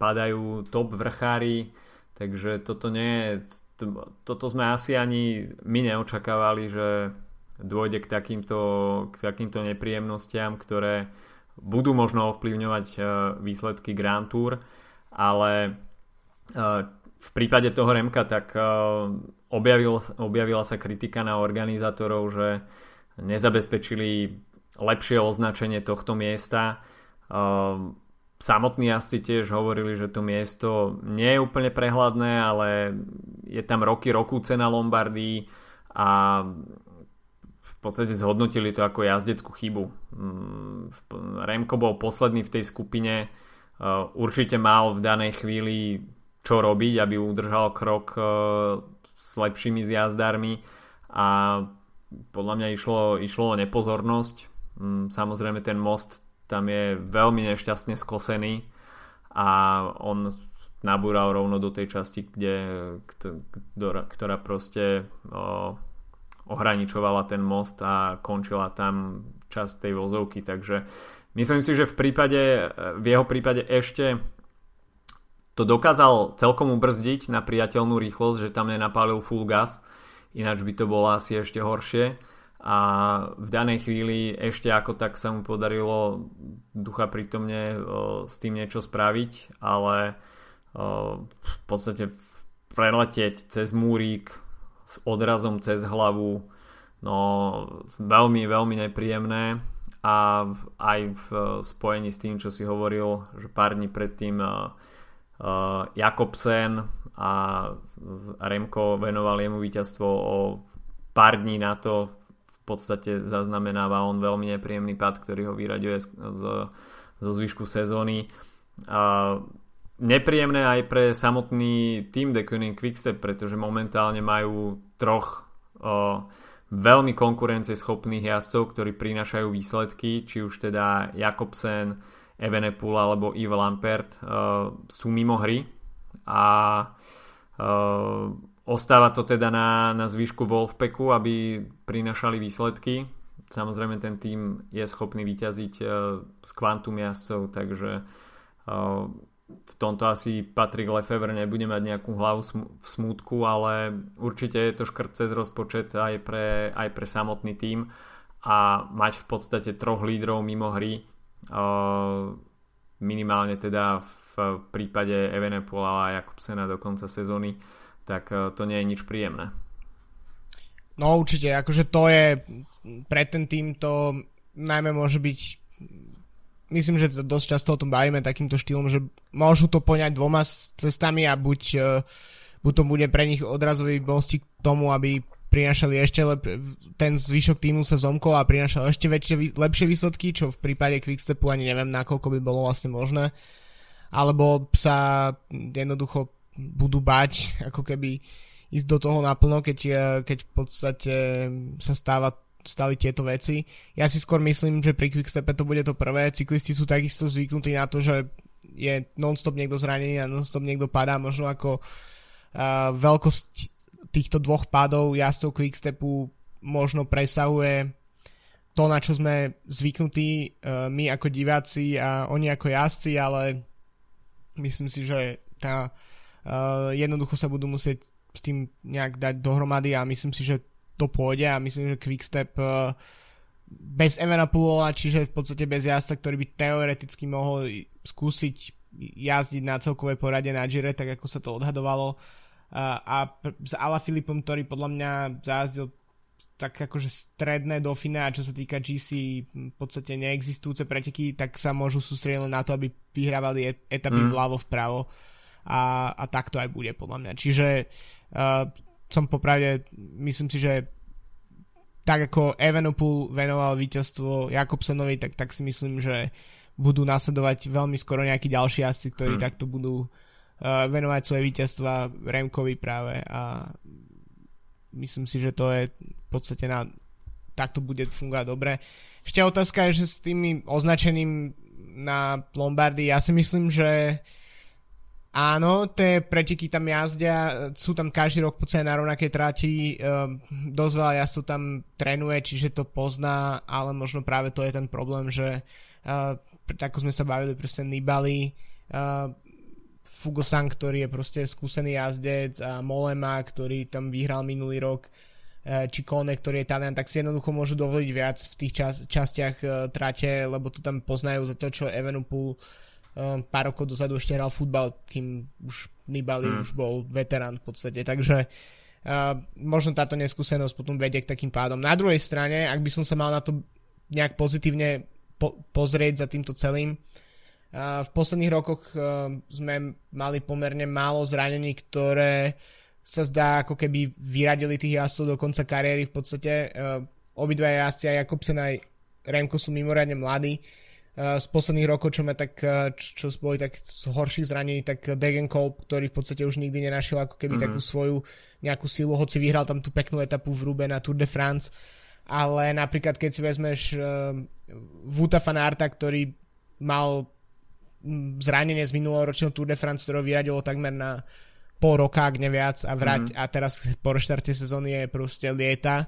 padajú top vrchári, takže toto nie je, toto sme asi ani my neočakávali, že dôjde k takýmto, k takýmto nepríjemnostiam, ktoré budú možno ovplyvňovať výsledky Grand Tour, ale v prípade toho Remka tak objavil, objavila sa kritika na organizátorov, že nezabezpečili lepšie označenie tohto miesta. Ehm, samotní jazdci tiež hovorili, že to miesto nie je úplne prehľadné, ale je tam roky roku cena Lombardii a v podstate zhodnotili to ako jazdeckú chybu. Mm, Remko bol posledný v tej skupine, ehm, určite mal v danej chvíli čo robiť, aby udržal krok ehm, lepšími zjazdármi a podľa mňa išlo, išlo o nepozornosť. Mm, samozrejme ten most tam je veľmi nešťastne skosený a on nabúral rovno do tej časti, kde, ktorá proste o, ohraničovala ten most a končila tam časť tej vozovky, takže myslím si, že v prípade, v jeho prípade ešte to dokázal celkom ubrzdiť na priateľnú rýchlosť, že tam nenapálil full gas, ináč by to bolo asi ešte horšie. A v danej chvíli ešte ako tak sa mu podarilo ducha prítomne s tým niečo spraviť, ale v podstate preletieť cez múrik s odrazom cez hlavu no veľmi, veľmi nepríjemné. A aj v spojení s tým, čo si hovoril, že pár dní predtým Jakobsen a Remko venoval jemu víťazstvo o pár dní na to v podstate zaznamenáva on veľmi nepríjemný pad, ktorý ho vyraďuje zo zvyšku sezóny. nepríjemné aj pre samotný tým The Kuning Quickstep, pretože momentálne majú troch uh, veľmi konkurencieschopných jazdcov, ktorí prinášajú výsledky, či už teda Jakobsen, Evenepoel alebo Yves Lampert uh, sú mimo hry a uh, ostáva to teda na, na zvýšku Wolfpacku, aby prinášali výsledky. Samozrejme ten tým je schopný vyťaziť s kvantum jazdcov, takže v tomto asi Patrick Lefevre nebude mať nejakú hlavu v smútku, ale určite je to škrt cez rozpočet aj pre, aj pre samotný tým a mať v podstate troch lídrov mimo hry minimálne teda v prípade Evenepoela a Jakobsena do konca sezóny tak to nie je nič príjemné. No určite, akože to je pre ten tým to najmä môže byť myslím, že to dosť často o tom bavíme takýmto štýlom, že môžu to poňať dvoma cestami a buď, e, buď to bude pre nich odrazový mostík k tomu, aby prinašali ešte lep, ten zvyšok týmu sa zomkol a prinašal ešte väčšie, lepšie výsledky, čo v prípade Quickstepu ani neviem, nakoľko by bolo vlastne možné. Alebo sa jednoducho budú bať, ako keby ísť do toho naplno, keď, e, keď v podstate sa stáva stali tieto veci. Ja si skôr myslím, že pri Quickstepe to bude to prvé. Cyklisti sú takisto zvyknutí na to, že je non-stop niekto zranený a non-stop niekto padá, možno ako uh, veľkosť týchto dvoch pádov jazdcov Quickstepu možno presahuje to, na čo sme zvyknutí uh, my ako diváci a oni ako jazdci, ale myslím si, že tá, uh, jednoducho sa budú musieť s tým nejak dať dohromady a myslím si, že to pôjde a myslím, že Quickstep uh, bez Evana Pulola, čiže v podstate bez jazda, ktorý by teoreticky mohol skúsiť jazdiť na celkovej porade na Gire, tak ako sa to odhadovalo. Uh, a s Ala Filipom, ktorý podľa mňa zajazdil tak akože stredné do a čo sa týka GC v podstate neexistujúce preteky, tak sa môžu sústrediť na to, aby vyhrávali etapy mm. vľavo vpravo a, a tak to aj bude podľa mňa. Čiže uh, som popravde, myslím si, že tak ako Evenepoel venoval víťazstvo Jakobsenovi, tak, tak si myslím, že budú nasledovať veľmi skoro nejakí ďalší jazdci, ktorí hmm. takto budú uh, venovať svoje víťazstva Remkovi práve a myslím si, že to je v podstate na takto bude fungovať dobre. Ešte otázka je, že s tými označeným na Lombardy, ja si myslím, že Áno, tie preteky tam jazdia, sú tam každý rok po na rovnaké trati, um, dosť veľa jazdcov tam trénuje, čiže to pozná, ale možno práve to je ten problém, že uh, ako sme sa bavili, proste Nibali, uh, Fugosan, ktorý je proste skúsený jazdec a Molema, ktorý tam vyhral minulý rok, či Kone, ktorý je Talian, tak si jednoducho môžu dovoliť viac v tých čas, častiach uh, trate, lebo to tam poznajú za to, čo Evenepoel um, pár rokov dozadu ešte hral futbal, kým už Nibali hmm. už bol veterán v podstate, takže uh, možno táto neskúsenosť potom vedie k takým pádom. Na druhej strane, ak by som sa mal na to nejak pozitívne po- pozrieť za týmto celým, uh, v posledných rokoch uh, sme mali pomerne málo zranení, ktoré sa zdá ako keby vyradili tých jazdcov do konca kariéry v podstate. Uh, obidva jazdci aj Jakobsen aj Remko sú mimoriadne mladí. Uh, z posledných rokov, čo, tak, čo, čo boli tak z horších zranení, tak Degenkolb, ktorý v podstate už nikdy nenašiel ako keby mm-hmm. takú svoju nejakú silu, hoci vyhral tam tú peknú etapu v Rube na Tour de France, ale napríklad keď si vezmeš uh, Vuta Fanarta, ktorý mal zranenie z minuloročného Tour de France, ktorého vyradilo takmer na pol roka, ak neviac a vrať mm-hmm. a teraz po reštarte sezóny je proste lieta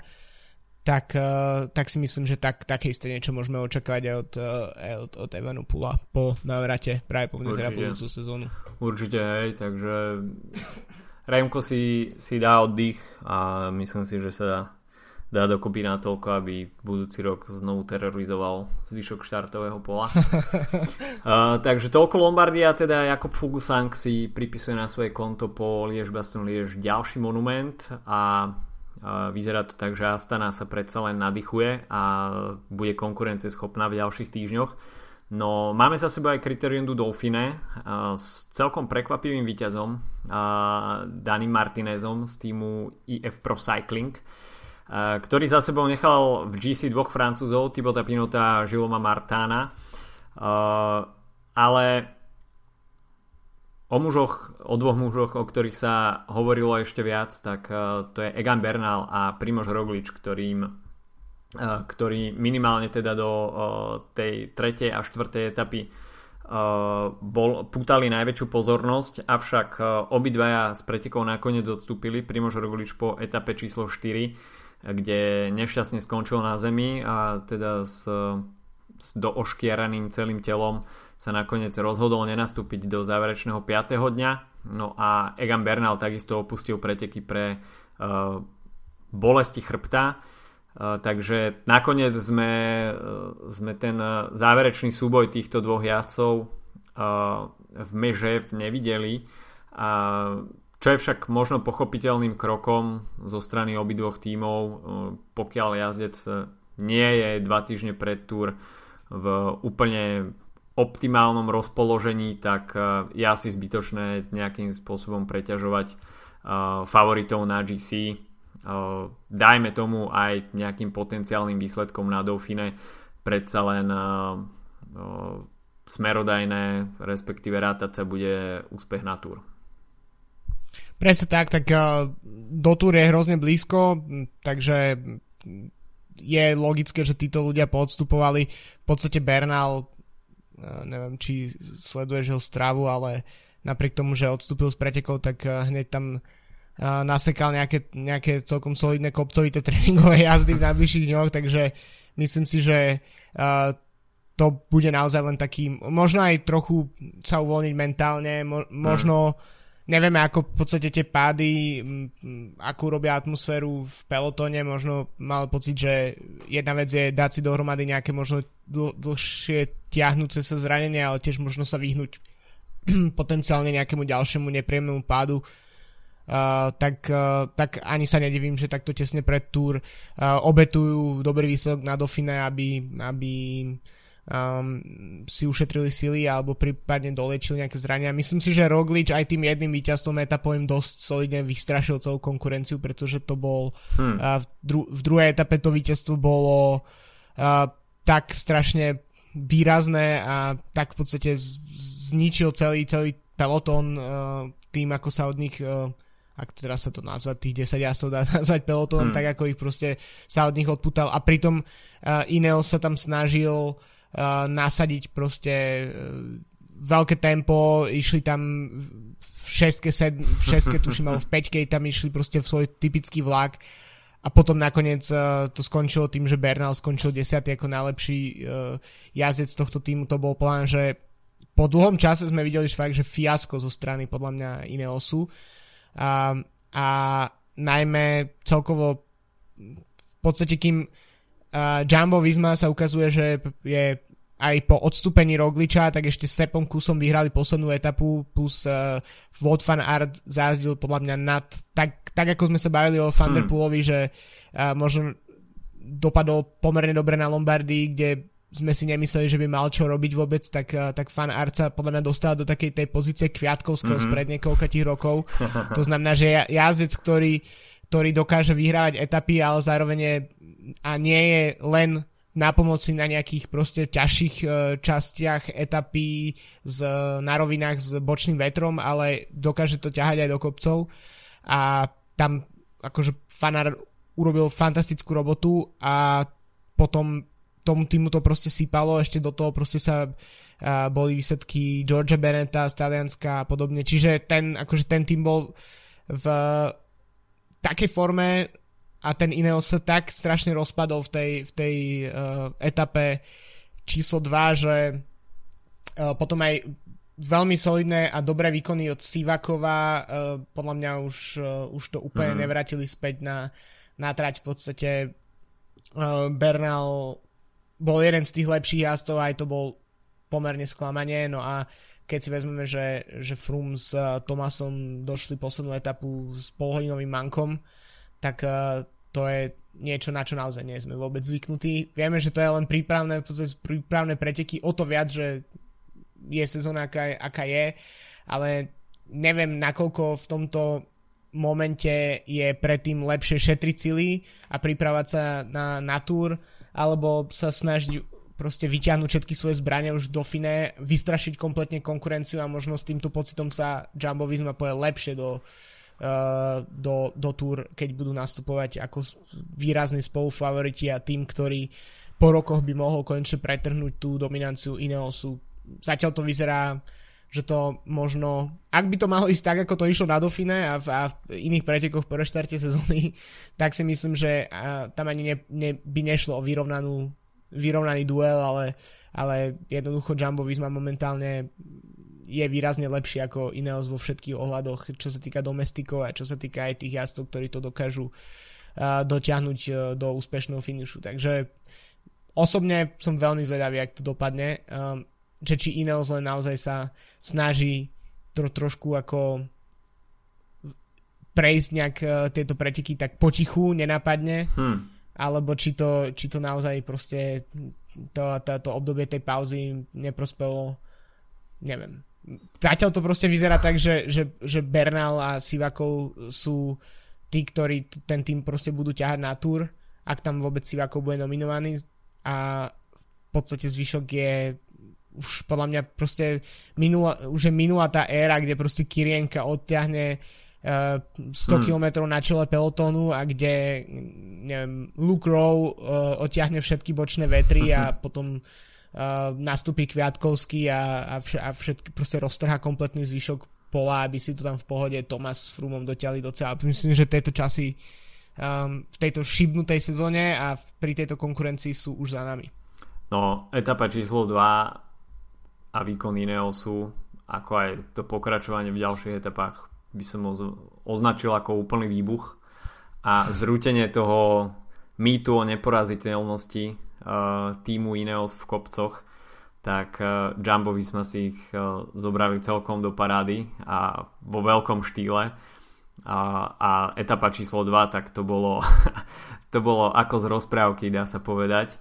tak, uh, tak si myslím, že tak, také isté niečo môžeme očakávať aj od, uh, od, od Evanu Pula po návrate práve po teda budúcu sezónu. Určite, hej, takže Remko si, si dá oddych a myslím si, že sa dá, dokopy na toľko, aby budúci rok znovu terorizoval zvyšok štartového pola. uh, takže toľko Lombardia, teda Jakob Fuglsang si pripisuje na svoje konto po Liež Baston Liež ďalší monument a Vyzerá to tak, že Astana sa predsa len nadýchuje a bude konkurencieschopná v ďalších týždňoch. No máme za sebou aj kritérium du Dauphine s celkom prekvapivým víťazom Danim Martinezom z týmu IF Pro Cycling ktorý za sebou nechal v GC dvoch francúzov Thibauta Pinota a Žiloma Martána ale o mužoch, o dvoch mužoch, o ktorých sa hovorilo ešte viac, tak to je Egan Bernal a Primož Roglič, ktorým ktorí minimálne teda do tej tretej a štvrtej etapy bol, pútali najväčšiu pozornosť, avšak obidvaja z pretekov nakoniec odstúpili. Primož Roglič po etape číslo 4, kde nešťastne skončil na zemi a teda s, s dooškiaraným celým telom sa nakoniec rozhodol nenastúpiť do záverečného 5. dňa. No a Egan Bernal takisto opustil preteky pre uh, bolesti chrbta takže nakoniec sme, e, sme ten záverečný súboj týchto dvoch jazdcov v Mežev nevideli. A čo je však možno pochopiteľným krokom zo strany obidvoch tímov, e, pokiaľ jazdec nie je dva týždne pred túr v úplne optimálnom rozpoložení, tak e, je asi zbytočné nejakým spôsobom preťažovať favoritov na GC dajme tomu aj nejakým potenciálnym výsledkom na Dauphine predsa len smerodajné, respektíve rátať sa bude úspech na túr. Presne tak, tak do túr je hrozne blízko, takže je logické, že títo ľudia poodstupovali. V podstate Bernal, neviem, či sleduješ jeho stravu, ale napriek tomu, že odstúpil z pretekov, tak hneď tam nasekal nejaké, nejaké celkom solidné kopcovité tréningové jazdy v najbližších dňoch, takže myslím si, že to bude naozaj len taký, možno aj trochu sa uvoľniť mentálne, mo, možno nevieme ako v podstate tie pády, akú robia atmosféru v pelotóne, možno mal pocit, že jedna vec je dať si dohromady nejaké možno dl- dlhšie tiahnúce sa zranenie, ale tiež možno sa vyhnúť potenciálne nejakému ďalšiemu nepríjemnému pádu. Uh, tak, uh, tak ani sa nedivím, že takto tesne pred túr uh, obetujú dobrý výsledok na Dauphine, aby, aby um, si ušetrili sily alebo prípadne dolečili nejaké zrania. Myslím si, že Roglič aj tým jedným víťazstvom etapovým dosť solidne vystrašil celú konkurenciu, pretože to bol hmm. uh, v, dru- v druhej etape to víťazstvo bolo uh, tak strašne výrazné a tak v podstate zničil celý, celý peloton uh, tým, ako sa od nich uh, ak teraz sa to nazvať, tých 10 jazdcov dá nazvať pelotónom, hmm. tak ako ich proste sa od nich odputal a pritom uh, Ineos sa tam snažil uh, nasadiť proste uh, veľké tempo, išli tam v šestke, sedm, v šestke tuším, alebo v peťke tam išli proste v svoj typický vlak a potom nakoniec uh, to skončilo tým, že Bernal skončil 10. ako najlepší uh, jazdec tohto týmu, to bol plán, že po dlhom čase sme videli fakt, že fiasko zo strany podľa mňa Ineosu a, a najmä celkovo v podstate kým uh, Jumbo Visma sa ukazuje, že je aj po odstúpení Rogliča, tak ešte s Sepom Kusom vyhrali poslednú etapu, plus uh, Wout van Aert zázdil podľa mňa nad, tak, tak ako sme sa bavili o der hmm. Že uh, možno dopadol pomerne dobre na Lombardii, kde sme si nemysleli, že by mal čo robiť vôbec, tak, eh, tak fan Arca podľa mňa dostal do takej tej pozície Kviatkovského mm-hmm. spred niekoľkých rokov. To znamená, že jazdec, ktorý, ktorý dokáže vyhrávať etapy, ale zároveň je, a nie je len na pomoci na nejakých proste ťažších uh, častiach etapy z, na rovinách s bočným vetrom, ale dokáže to ťahať aj do kopcov. A tam akože fanár urobil fantastickú robotu a potom tomu týmu to proste sypalo, ešte do toho proste sa uh, boli výsledky Georgia Beneta z Talianska a podobne, čiže ten, akože ten tým bol v takej forme a ten Ineos sa tak strašne rozpadol v tej, v tej uh, etape číslo 2, že uh, potom aj veľmi solidné a dobré výkony od Sivakova, uh, podľa mňa už, uh, už to úplne mm. nevrátili späť na, na trať v podstate uh, Bernal bol jeden z tých lepších jazdcov, aj to bol pomerne sklamanie, no a keď si vezmeme, že, že Froome s uh, Tomasom došli poslednú etapu s polhodinovým mankom, tak uh, to je niečo, na čo naozaj nie sme vôbec zvyknutí. Vieme, že to je len prípravné, prípravné preteky, o to viac, že je sezóna, aká, aká je, ale neviem, nakoľko v tomto momente je predtým lepšie šetriť sily a pripravať sa na, na túr, alebo sa snažiť proste vyťahnuť všetky svoje zbrania už do finé, vystrašiť kompletne konkurenciu a možno s týmto pocitom sa Jumbo Visma poje lepšie do, uh, do, do túr, keď budú nastupovať ako výrazný spolufavoriti a tým, ktorý po rokoch by mohol konečne pretrhnúť tú dominanciu Ineosu. Zatiaľ to vyzerá že to možno, ak by to malo ísť tak, ako to išlo na Dauphine a v, a v iných pretekoch po reštarte sezóny, tak si myslím, že a, tam ani ne, ne, by nešlo o vyrovnanú, vyrovnaný duel, ale, ale jednoducho Jumbo Visma momentálne je výrazne lepší ako Ineos vo všetkých ohľadoch, čo sa týka domestikov a čo sa týka aj tých jazdcov, ktorí to dokážu dotiahnuť e, do úspešného finišu. Takže osobne som veľmi zvedavý, ak to dopadne. Um, že či Ineos len naozaj sa snaží tro, trošku ako prejsť nejak uh, tieto preteky tak potichu, nenapadne, hmm. alebo či to, či to naozaj proste to, to, to obdobie tej pauzy neprospelo, neviem. Zatiaľ to proste vyzerá tak, že, že, že Bernal a Sivakov sú tí, ktorí ten tým proste budú ťahať na túr, ak tam vôbec Sivakov bude nominovaný a v podstate zvyšok je už podľa mňa proste minula, už je minula tá éra, kde proste Kirienka odtiahne uh, 100 hmm. km na čele pelotónu a kde neviem, Luke Rowe uh, odtiahne všetky bočné vetry a potom uh, nastúpi Kviatkovský a, a, vš- a všetky proste roztrhá kompletný zvyšok pola, aby si to tam v pohode Thomas s Frumom dotiahli do cieľa. Myslím, že tieto časy um, v tejto šibnutej sezóne a v, pri tejto konkurencii sú už za nami. No, etapa číslo 2 a výkon Ineosu, ako aj to pokračovanie v ďalších etapách by som označil ako úplný výbuch a zrútenie toho mýtu o neporaziteľnosti týmu Ineos v kopcoch tak uh, Jumbo Visma si ich uh, zobrali celkom do parády a vo veľkom štýle. A, a etapa číslo 2 tak to bolo to bolo ako z rozprávky dá sa povedať.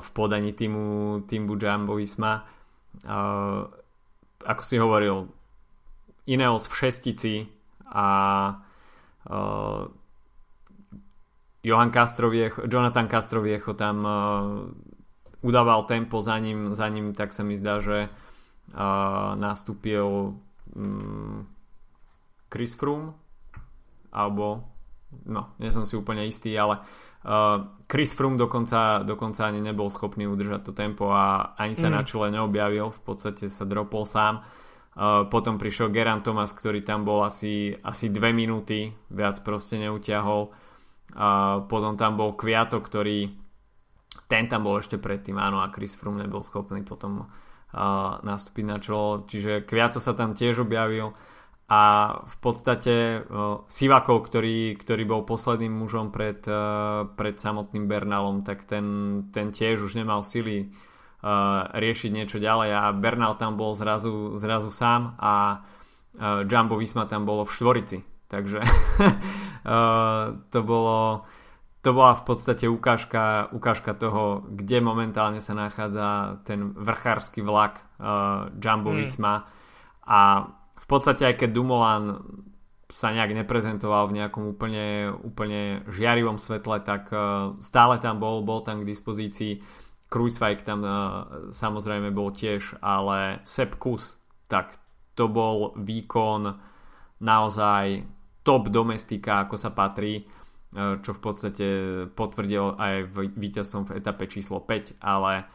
V podaní týmu, týmu Jumbo Visma ako si hovoril, Ineos v šestici a Johan Castroviecho, Jonathan Castroviecho tam uh, udával tempo za ním, za ním tak sa mi zdá, že uh, nastúpil um, Chris Froome alebo no, nie som si úplne istý, ale Uh, Chris Froome dokonca, dokonca ani nebol schopný udržať to tempo a ani sa mm. na čele neobjavil, v podstate sa dropol sám. Uh, potom prišiel Geran Thomas, ktorý tam bol asi, asi dve minúty, viac proste neutiahol. Potom tam bol Kviato, ktorý ten tam bol ešte predtým, áno, a Chris Froome nebol schopný potom uh, nastúpiť na čelo, čiže Kviato sa tam tiež objavil. A v podstate uh, Sivakov, ktorý, ktorý bol posledným mužom pred, uh, pred samotným Bernalom, tak ten, ten tiež už nemal sily uh, riešiť niečo ďalej. A Bernal tam bol zrazu, zrazu sám a uh, Jumbo Visma tam bolo v štvorici. Takže uh, to bolo to bola v podstate ukážka, ukážka toho, kde momentálne sa nachádza ten vrchársky vlak uh, Jumbo mm. Visma a v podstate aj keď Dumoulin sa nejak neprezentoval v nejakom úplne, úplne žiarivom svetle, tak uh, stále tam bol, bol tam k dispozícii. Kruiswijk tam uh, samozrejme bol tiež, ale Sepp Kus, tak to bol výkon naozaj top domestika, ako sa patrí, uh, čo v podstate potvrdil aj víťazstvom v etape číslo 5, ale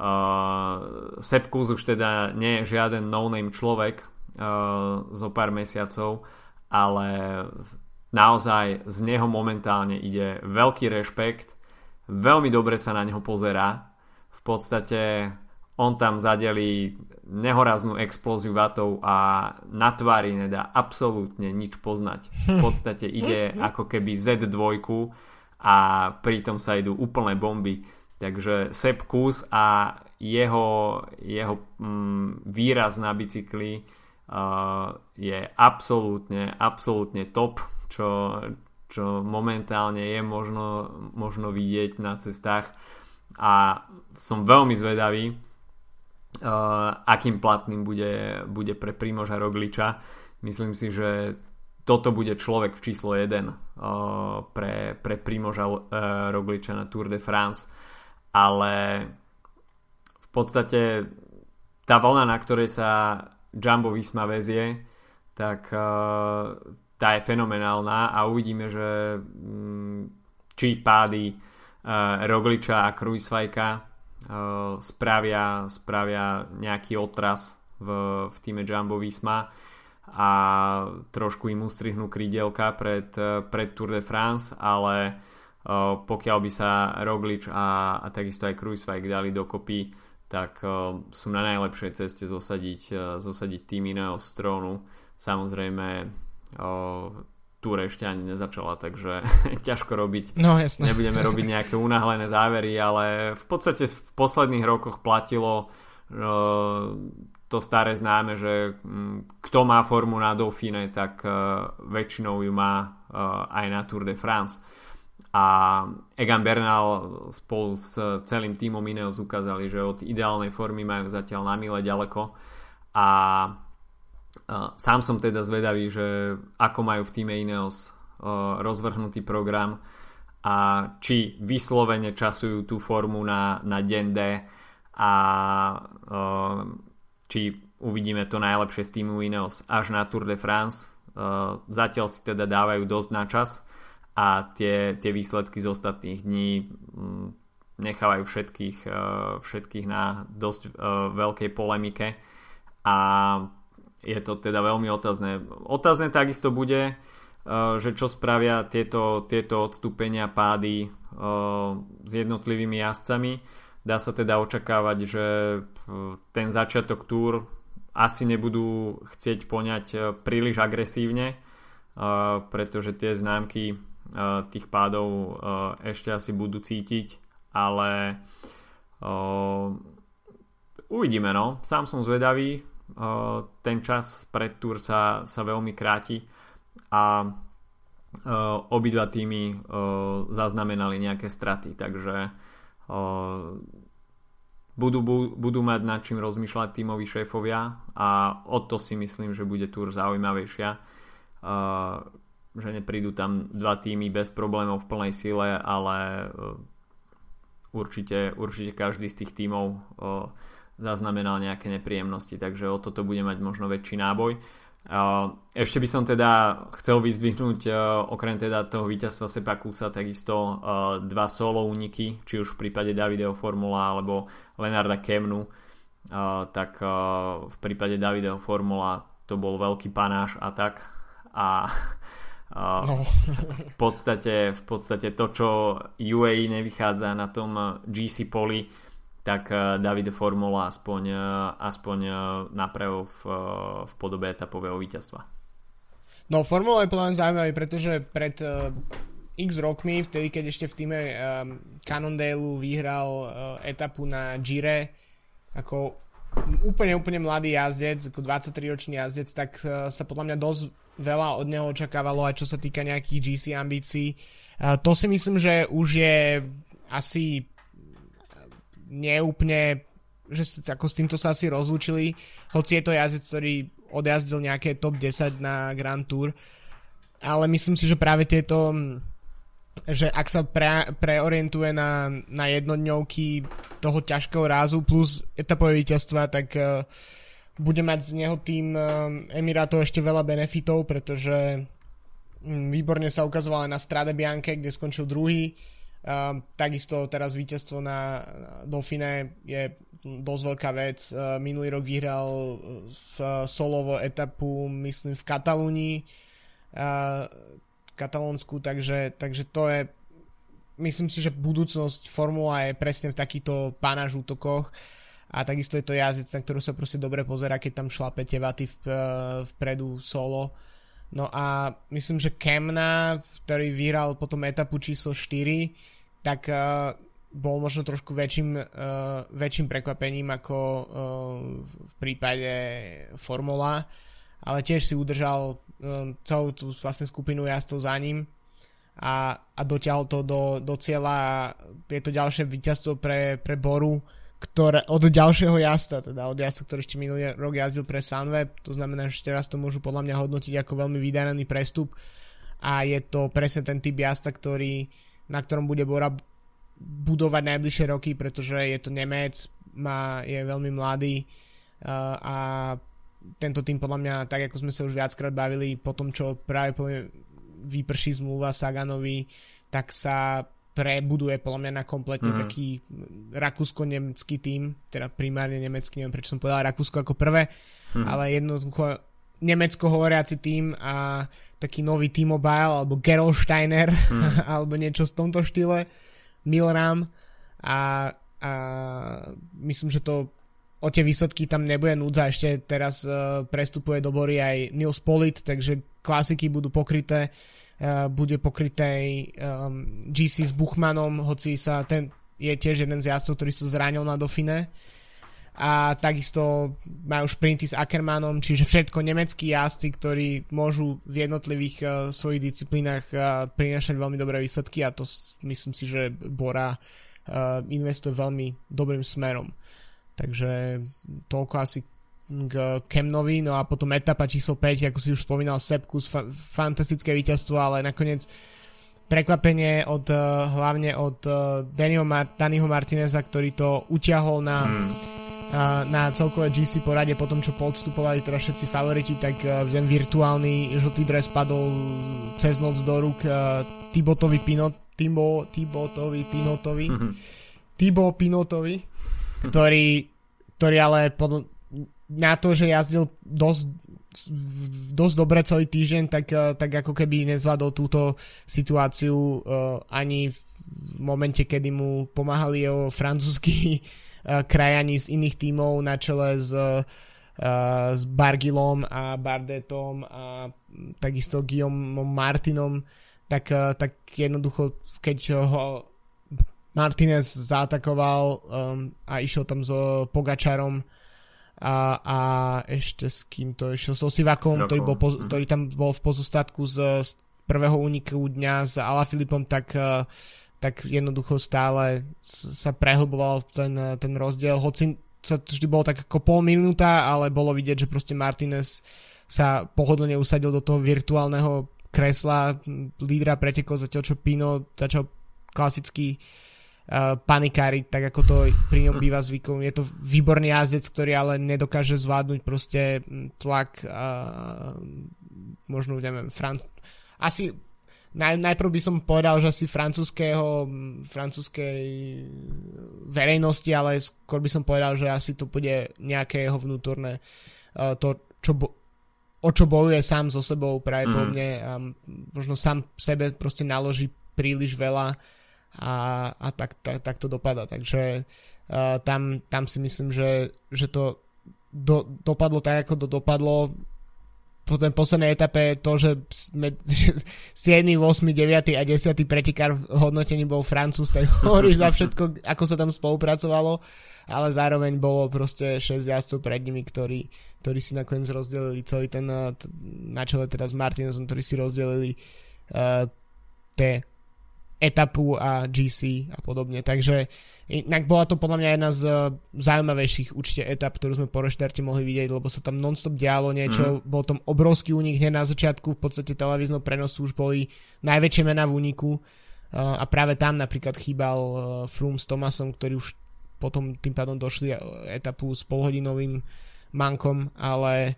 uh, Sepp Kus už teda nie je žiaden no-name človek, uh, zo pár mesiacov, ale naozaj z neho momentálne ide veľký rešpekt, veľmi dobre sa na neho pozerá. V podstate on tam zadelí nehoraznú explóziu vatov a na tvári nedá absolútne nič poznať. V podstate ide ako keby Z2 a pritom sa idú úplné bomby. Takže Sepp Kus a jeho, jeho mm, výraz na bicykli je absolútne, absolútne top, čo, čo momentálne je možno, možno vidieť na cestách a som veľmi zvedavý, uh, akým platným bude, bude pre Primoža Rogliča. Myslím si, že toto bude človek v číslo 1 uh, pre, pre Primoža uh, Rogliča na Tour de France, ale podstate tá vlna, na ktorej sa Jumbo Visma vezie, tak tá je fenomenálna a uvidíme, že mm, či pády Rogliča a Krujsvajka spravia, spravia nejaký otras v, v týme Jumbo Visma a trošku im ustrihnú krídelka pred, pred Tour de France, ale pokiaľ by sa Roglič a, a takisto aj Krujsvajk dali dokopy, tak sú na najlepšej ceste zosadiť, zosadiť tým iného strónu. Samozrejme túr ešte ani nezačala, takže ťažko robiť. No, jasne. Nebudeme robiť nejaké unáhlené závery, ale v podstate v posledných rokoch platilo uh, to staré známe, že um, kto má formu na Dauphine, tak uh, väčšinou ju má uh, aj na Tour de France. A Egan Bernal spolu s celým týmom Ineos ukázali, že od ideálnej formy majú zatiaľ na mile ďaleko a Sám som teda zvedavý, že ako majú v týme Ineos rozvrhnutý program a či vyslovene časujú tú formu na, na deň D a či uvidíme to najlepšie z týmu Ineos až na Tour de France. Zatiaľ si teda dávajú dosť na čas a tie, tie výsledky z ostatných dní nechávajú všetkých, všetkých na dosť veľkej polemike a je to teda veľmi otázne. Otázne takisto bude, uh, že čo spravia tieto, tieto odstúpenia pády uh, s jednotlivými jazdcami. Dá sa teda očakávať, že uh, ten začiatok túr asi nebudú chcieť poňať príliš agresívne, pretože tie známky tých pádov ešte asi budú cítiť, ale uvidíme no. Sám som zvedavý, ten čas pred Tour sa, sa veľmi kráti a obidva týmy zaznamenali nejaké straty, takže budú, budú mať nad čím rozmýšľať tímoví šéfovia a o to si myslím, že bude Tour zaujímavejšia. Že neprídu tam dva týmy bez problémov v plnej sile, ale určite, určite každý z tých tímov zaznamenal nejaké nepríjemnosti, takže o toto bude mať možno väčší náboj. Ešte by som teda chcel vyzdvihnúť okrem teda toho víťazstva Sepakusa takisto dva solo úniky, či už v prípade Davideo Formula alebo Lenarda Kemnu, tak v prípade Davideo Formula to bol veľký panáš a tak a no. v, podstate, v podstate to, čo UAE nevychádza na tom GC poli, tak eh, Davide Formula aspoň, eh, aspoň eh, napravil v, v podobe etapového víťazstva. No Formula je plán zaujímavý, pretože pred uh, x rokmi, vtedy keď ešte v týme um, Cannondale vyhral uh, etapu na Gire, ako úplne, úplne mladý jazdec, ako 23-ročný jazdec, tak uh, sa podľa mňa dosť veľa od neho očakávalo, aj čo sa týka nejakých GC ambícií. Uh, to si myslím, že už je asi neúplne že ako s týmto sa asi rozlúčili, hoci je to jazdec, ktorý odjazdil nejaké top 10 na Grand Tour, ale myslím si, že práve tieto že ak sa pre, preorientuje na, na jednodňovky toho ťažkého rázu plus etapové víťazstva, tak uh, bude mať z neho tým uh, Emirátov ešte veľa benefitov, pretože um, výborne sa ukazoval na Strade Bianche, kde skončil druhý, Uh, takisto teraz víťazstvo na Dauphine je dosť veľká vec. Uh, minulý rok vyhral v solovo etapu, myslím, v Katalúnii, uh, Katalónsku, takže, takže to je myslím si, že budúcnosť Formula je presne v takýchto pánaž útokoch a takisto je to jazdec, na ktorú sa proste dobre pozera, keď tam šlape tie vaty v, vpredu solo. No a myslím, že Kemna, ktorý vyhral potom etapu číslo 4, tak uh, bol možno trošku väčším, uh, väčším prekvapením ako uh, v prípade Formula, ale tiež si udržal um, celú tú vlastne skupinu jazdcov za ním a, a dotiahol to do, do cieľa je to ďalšie víťazstvo pre, pre Boru, ktoré, od ďalšieho jazda, teda od jazda, ktorý ešte minulý rok jazdil pre Sunweb, to znamená, že teraz to môžu podľa mňa hodnotiť ako veľmi vydarený prestup a je to presne ten typ jazda, ktorý, na ktorom bude Bora budovať najbližšie roky, pretože je to Nemec, má, je veľmi mladý a tento tým podľa mňa, tak ako sme sa už viackrát bavili, po tom, čo práve poviem, vyprší zmluva Saganovi, tak sa prebuduje podľa mňa na kompletne mm-hmm. taký rakúsko-nemecký tým, teda primárne nemecký, neviem prečo som povedal Rakúsko ako prvé, mm-hmm. ale jednoducho nemecko hovoriaci tým a taký nový T-Mobile alebo Gerolsteiner mm. alebo niečo v tomto štýle. Milram a, a myslím, že to o tie výsledky tam nebude núdza, ešte teraz uh, prestupuje do bory aj Nils Polit, takže klasiky budú pokryté, uh, bude pokryté um, GC s Buchmanom, hoci sa ten je tiež jeden z jazdcov, ktorý sa zranil na Dauphine a takisto majú šprinty s Ackermanom, čiže všetko nemeckí jazdci, ktorí môžu v jednotlivých uh, svojich disciplínach uh, prinašať veľmi dobré výsledky a to myslím si, že Bora uh, investuje veľmi dobrým smerom. Takže toľko asi k Kemnovi, no a potom etapa číslo 5, ako si už spomínal, Sepkus, fa- fantastické víťazstvo, ale nakoniec prekvapenie od, hlavne od Daniho, Mar- Daniho Martineza, ktorý to utiahol na hmm na celkové GC porade po tom, čo podstupovali teda všetci favoriti, tak ten virtuálny žltý dres padol cez noc do rúk Tibotovi Pinot, Tibo, Tibotovi Pinotovi mm-hmm. Tibo Pinotovi ktorý, ktorý ale pod, na to, že jazdil dosť dosť dobre celý týždeň, tak, tak ako keby nezvládol túto situáciu uh, ani v momente, kedy mu pomáhali jeho francúzsky krajani z iných tímov na čele s, uh, s Bargilom a Bardetom a takisto Guillaume Martinom, tak, tak jednoducho, keď ho Martinez zaatakoval um, a išiel tam so Pogačarom a, a ešte s kým to išiel, so Sivakom, ktorý, bol, poz, mhm. ktorý tam bol v pozostatku z, z prvého úniku dňa s Alafilipom, tak uh, tak jednoducho stále sa prehlboval ten, ten rozdiel, hoci sa to vždy bolo tak ako pol minúta, ale bolo vidieť, že proste Martinez sa pohodlne usadil do toho virtuálneho kresla lídra pretekol zatiaľ čo Pino začal klasicky uh, panikáriť, tak ako to pri ňom býva zvykom. Je to výborný jazdec, ktorý ale nedokáže zvládnuť proste tlak uh, možno, neviem, Fran... asi naj, najprv by som povedal, že asi francúzského, francúzskej verejnosti, ale skôr by som povedal, že asi to bude nejaké jeho vnútorné uh, to, čo bo, o čo bojuje sám so sebou práve mm. mne a možno sám sebe proste naloží príliš veľa a, a tak, tak, tak to dopada. Takže uh, tam, tam si myslím, že, že to do, dopadlo tak, ako to dopadlo po tej poslednej etape to, že 7, 8, 9 a 10 pretekár v hodnotení bol Francúz, tak hovoríš za všetko, ako sa tam spolupracovalo, ale zároveň bolo proste 6 jazdcov pred nimi, ktorí, ktorí si nakoniec rozdelili celý ten, eh, na čele s Martinezom, ktorí si rozdelili uh, tie etapu a GC a podobne. Takže inak bola to podľa mňa jedna z eh, zaujímavejších určite etap, ktorú sme po reštarte mohli vidieť, lebo sa tam nonstop dialo niečo, mm. bol tam obrovský únik hneď na začiatku, v podstate televíznou prenosu už boli najväčšie mená v úniku uh, a práve tam napríklad chýbal uh, Froome s Thomasom, ktorí už potom tým pádom došli etapu s polhodinovým mankom, ale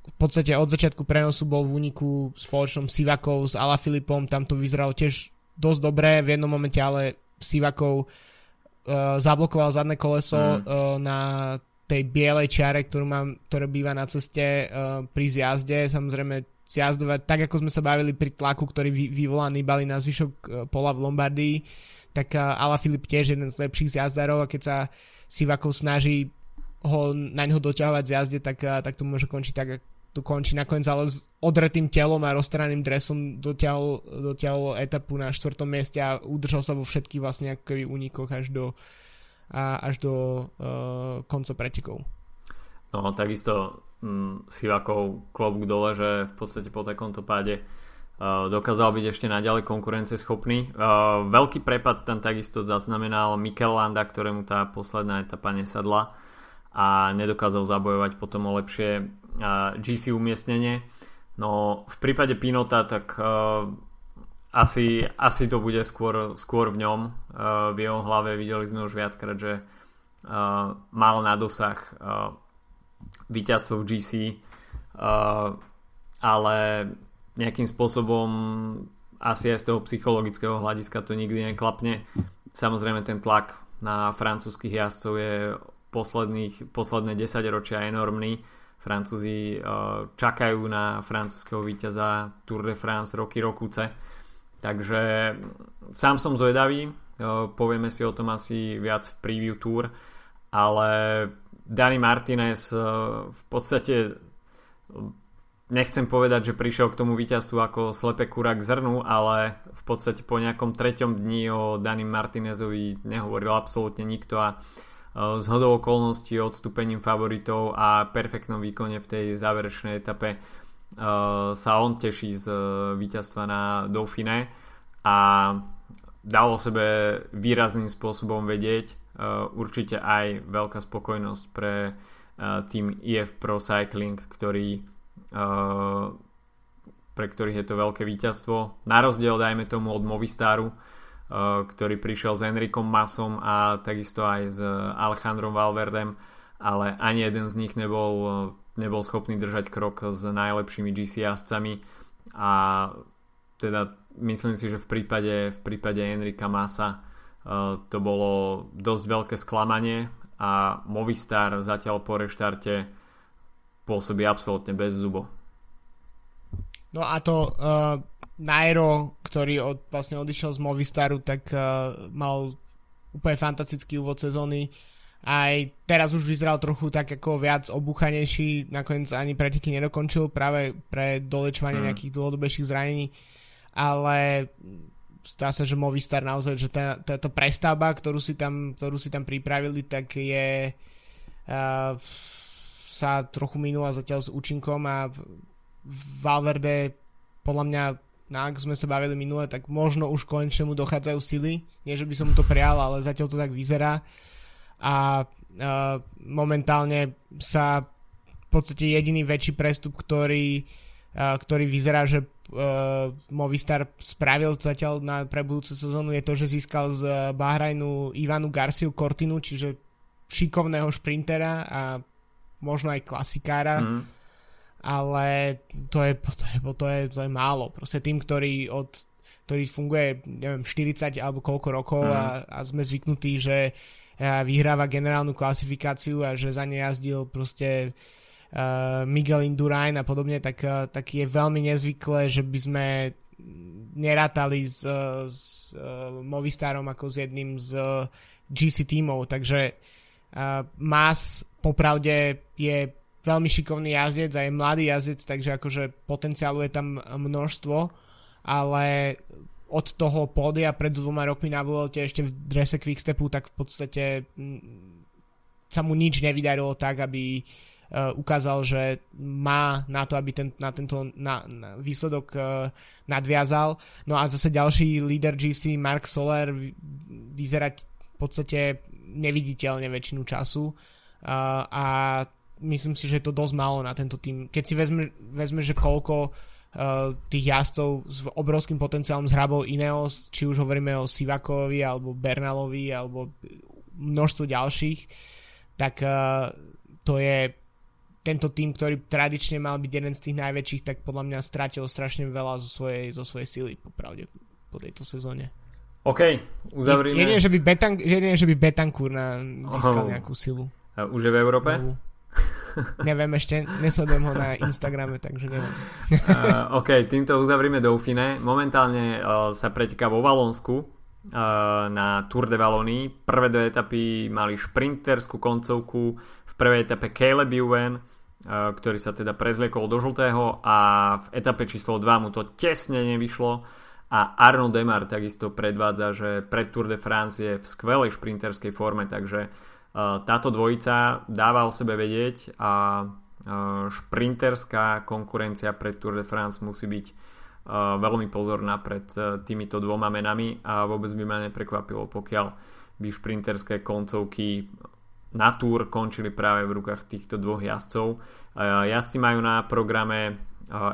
v podstate od začiatku prenosu bol v úniku spoločnom Sivakov s Filipom, tam to vyzeralo tiež dosť dobré, v jednom momente ale Sivakov uh, zablokoval zadné koleso mm. uh, na tej bielej čiare, ktorú mám, ktoré býva na ceste uh, pri zjazde, samozrejme zjazdovať, tak ako sme sa bavili pri tlaku, ktorý vy, vyvolá Nibali na zvyšok uh, pola v Lombardii, tak uh, Filip tiež jeden z lepších zjazdarov a keď sa Sivakov snaží ho na ňo doťahovať z jazde, tak, tak to môže končiť tak, to končí nakoniec ale s odretým telom a roztraným dresom dotiahol, dotiahol etapu na štvrtom mieste a udržal sa vo všetkých vlastne akoby únikoch až do, a, až do uh, konca pretekov. No takisto hm, Sivakov klobúk dole, že v podstate po takomto páde uh, dokázal byť ešte naďalej konkurencieschopný. Uh, veľký prepad tam takisto zaznamenal Mikel Landa, ktorému tá posledná etapa nesadla a nedokázal zabojovať potom o lepšie uh, GC umiestnenie. No v prípade Pinota tak uh, asi, asi to bude skôr, skôr v ňom, uh, v jeho hlave. Videli sme už viackrát, že mal na dosah víťazstvo v GC, ale nejakým spôsobom asi aj z toho psychologického hľadiska to nikdy neklapne. Samozrejme ten tlak na francúzskych jazdcov je posledných, posledné 10 ročia enormný. Francúzi uh, čakajú na francúzského víťaza Tour de France roky rokuce. Takže sám som zvedavý, uh, povieme si o tom asi viac v preview tour, ale Dani Martinez uh, v podstate nechcem povedať, že prišiel k tomu víťazstvu ako slepe kura k zrnu, ale v podstate po nejakom treťom dni o Dani Martinezovi nehovoril absolútne nikto a e, hodou okolností odstúpením favoritov a perfektnom výkone v tej záverečnej etape e, sa on teší z e, víťazstva na Dauphine a dal o sebe výrazným spôsobom vedieť určite aj veľká spokojnosť pre tým IF Pro Cycling, ktorý Eh, pre ktorých je to veľké víťazstvo. Na rozdiel, dajme tomu, od Movistaru, eh, ktorý prišiel s Enrikom Masom a takisto aj s Alejandrom Valverdem, ale ani jeden z nich nebol, eh, nebol schopný držať krok s najlepšími GC jazdcami a teda myslím si, že v prípade, v prípade Enrika Masa to bolo dosť veľké sklamanie a Movistar zatiaľ po reštarte pôsobí absolútne bez zubo. No a to uh, Nairo, ktorý od, vlastne odišiel z Movistaru, tak uh, mal úplne fantastický úvod sezóny. Aj teraz už vyzeral trochu tak ako viac obuchanejší, nakoniec ani preteky nedokončil práve pre dolečovanie mm. nejakých dlhodobejších zranení, ale zdá sa, že Movistar naozaj, že tá, táto prestavba, ktorú si, tam, ktorú si tam pripravili, tak je uh, sa trochu minula zatiaľ s účinkom a Valverde podľa mňa na ak sme sa bavili minule, tak možno už konečne mu dochádzajú sily. Nie, že by som mu to prial, ale zatiaľ to tak vyzerá. A uh, momentálne sa v podstate jediný väčší prestup, ktorý, uh, ktorý vyzerá, že uh, Movistar spravil zatiaľ na, pre budúcu sezónu je to, že získal z Bahrajnu Ivanu Garciu Cortinu, čiže šikovného šprintera a možno aj klasikára, mm. Ale to je, to, je, to, je, to je málo. Proste tým, ktorý od ktorý funguje, neviem, 40 alebo koľko rokov mm. a, a sme zvyknutí, že vyhráva generálnu klasifikáciu a že za ne jazdil proste uh, Miguel Indurain a podobne, tak, uh, tak je veľmi nezvyklé, že by sme nerátali s, s uh, Movistarom ako s jedným z uh, GC tímov, takže uh, Mas popravde je veľmi šikovný jazdec a je mladý jazdec, takže akože potenciálu je tam množstvo, ale od toho pódia pred dvoma rokmi na Vuelte ešte v drese Quickstepu, tak v podstate mm, sa mu nič nevydarilo tak, aby uh, ukázal, že má na to, aby ten, na tento na, na výsledok uh, nadviazal. No a zase ďalší líder GC, Mark Soler, vyzerať v podstate neviditeľne väčšinu času a, a myslím si, že je to dosť málo na tento tým. Keď si vezme, vezme že koľko uh, tých jazdcov s obrovským potenciálom zhrabol Ineos, či už hovoríme o Sivakovi alebo Bernalovi alebo množstvo ďalších, tak uh, to je tento tým, ktorý tradične mal byť jeden z tých najväčších, tak podľa mňa strátil strašne veľa zo svojej, zo svojej sily, popravde, po tejto sezóne. OK, uzavrieme. Jedine, že by, Betank, jedine, že by Betancourt na, získal oh. nejakú silu. A už je v Európe? Uh, neviem ešte, nesledujem ho na Instagrame, takže neviem. uh, OK, týmto uzavrieme Dauphine. Momentálne uh, sa preteká vo Valonsku uh, na Tour de Wallonie. Prvé dve etapy mali šprinterskú koncovku. V prvej etape Caleb Ewan, uh, ktorý sa teda prezliekol do žltého a v etape číslo 2 mu to tesne nevyšlo a Arno Demar takisto predvádza, že pred Tour de France je v skvelej šprinterskej forme, takže táto dvojica dáva o sebe vedieť a šprinterská konkurencia pred Tour de France musí byť veľmi pozorná pred týmito dvoma menami a vôbec by ma neprekvapilo, pokiaľ by šprinterské koncovky na Tour končili práve v rukách týchto dvoch jazdcov. Jazdci majú na programe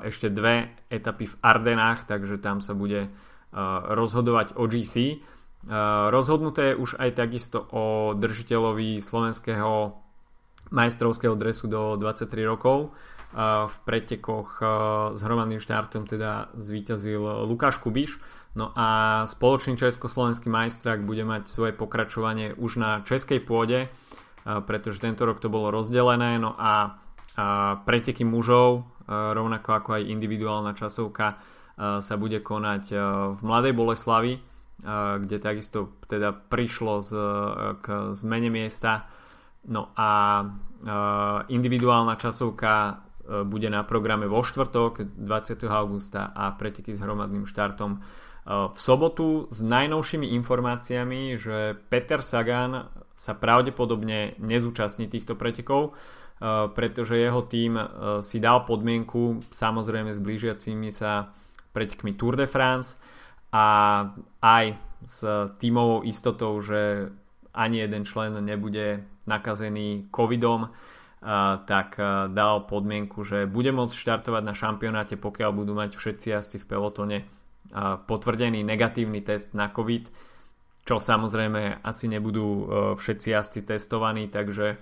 ešte dve etapy v Ardenách, takže tam sa bude rozhodovať o GC rozhodnuté je už aj takisto o držiteľovi slovenského majstrovského dresu do 23 rokov. V pretekoch s hromadným štartom teda zvíťazil Lukáš Kubiš. No a spoločný československý majstrák bude mať svoje pokračovanie už na českej pôde, pretože tento rok to bolo rozdelené. No a preteky mužov, rovnako ako aj individuálna časovka, sa bude konať v Mladej Boleslavi, kde takisto teda prišlo z, k zmene miesta. No a individuálna časovka bude na programe vo štvrtok 20. augusta a preteky s hromadným štartom v sobotu s najnovšími informáciami, že Peter Sagan sa pravdepodobne nezúčastní týchto pretekov, pretože jeho tým si dal podmienku samozrejme s blížiacimi sa pretekmi Tour de France a aj s tímovou istotou, že ani jeden člen nebude nakazený covidom, tak dal podmienku, že bude môcť štartovať na šampionáte, pokiaľ budú mať všetci asi v pelotone potvrdený negatívny test na COVID, čo samozrejme asi nebudú e, všetci jazdci testovaní, takže e,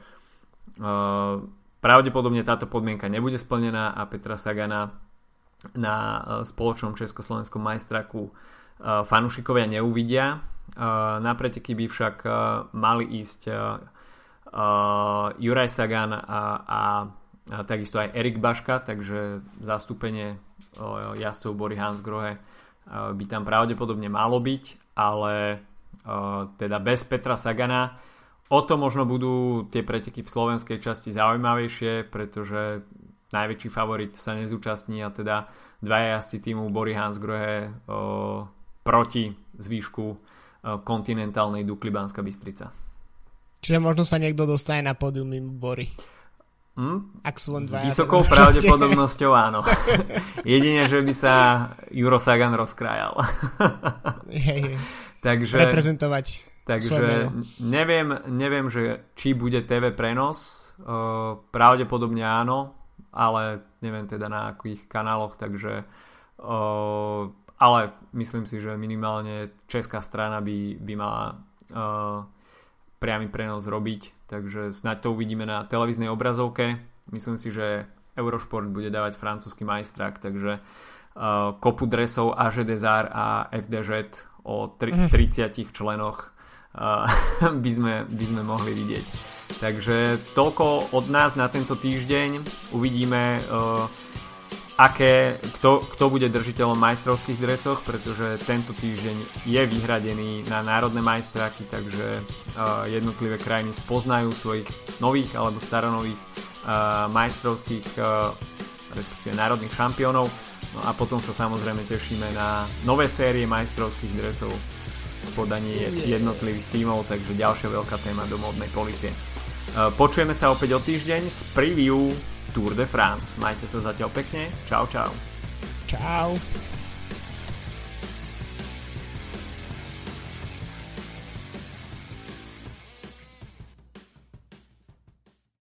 pravdepodobne táto podmienka nebude splnená a Petra Sagana na e, spoločnom československom majstraku fanúšikovia neuvidia. Na preteky by však mali ísť Juraj Sagan a, a, a takisto aj Erik Baška, takže zastúpenie jazdcov Bory Hansgrohe by tam pravdepodobne malo byť, ale teda bez Petra Sagana o to možno budú tie preteky v slovenskej časti zaujímavejšie, pretože najväčší favorit sa nezúčastní a teda dvaja jazdci týmu Bory Hansgrohe proti zvýšku kontinentálnej Dukly Banská Bystrica. Čiže možno sa niekto dostane na pódium mimo Bory. Hm? Ak sú len S vysokou pravdepodobnosťou áno. Jedine, že by sa Juro Sagan rozkrájal. hej, hej. Takže, Reprezentovať Takže neviem, neviem, že či bude TV prenos. Uh, pravdepodobne áno, ale neviem teda na akých kanáloch, takže uh, ale myslím si, že minimálne česká strana by, by mala uh, priamy prenos robiť, takže snáď to uvidíme na televíznej obrazovke. Myslím si, že Eurošport bude dávať francúzsky majstrak, takže uh, kopu dresov AG Desar a FDŽ o tri, 30 mhm. členoch uh, by, sme, by sme mohli vidieť. Takže toľko od nás na tento týždeň. Uvidíme uh, aké, kto, kto bude držiteľom majstrovských dresoch, pretože tento týždeň je vyhradený na národné majstráky, takže uh, jednotlivé krajiny spoznajú svojich nových alebo staronových uh, majstrovských, uh, respektíve národných šampiónov. No a potom sa samozrejme tešíme na nové série majstrovských dresov v podaní jednotlivých tímov, takže ďalšia veľká téma do modnej policie. Počujeme sa opäť o týždeň s preview Tour de France. Majte sa zatiaľ pekne. Čau, čau. Čau.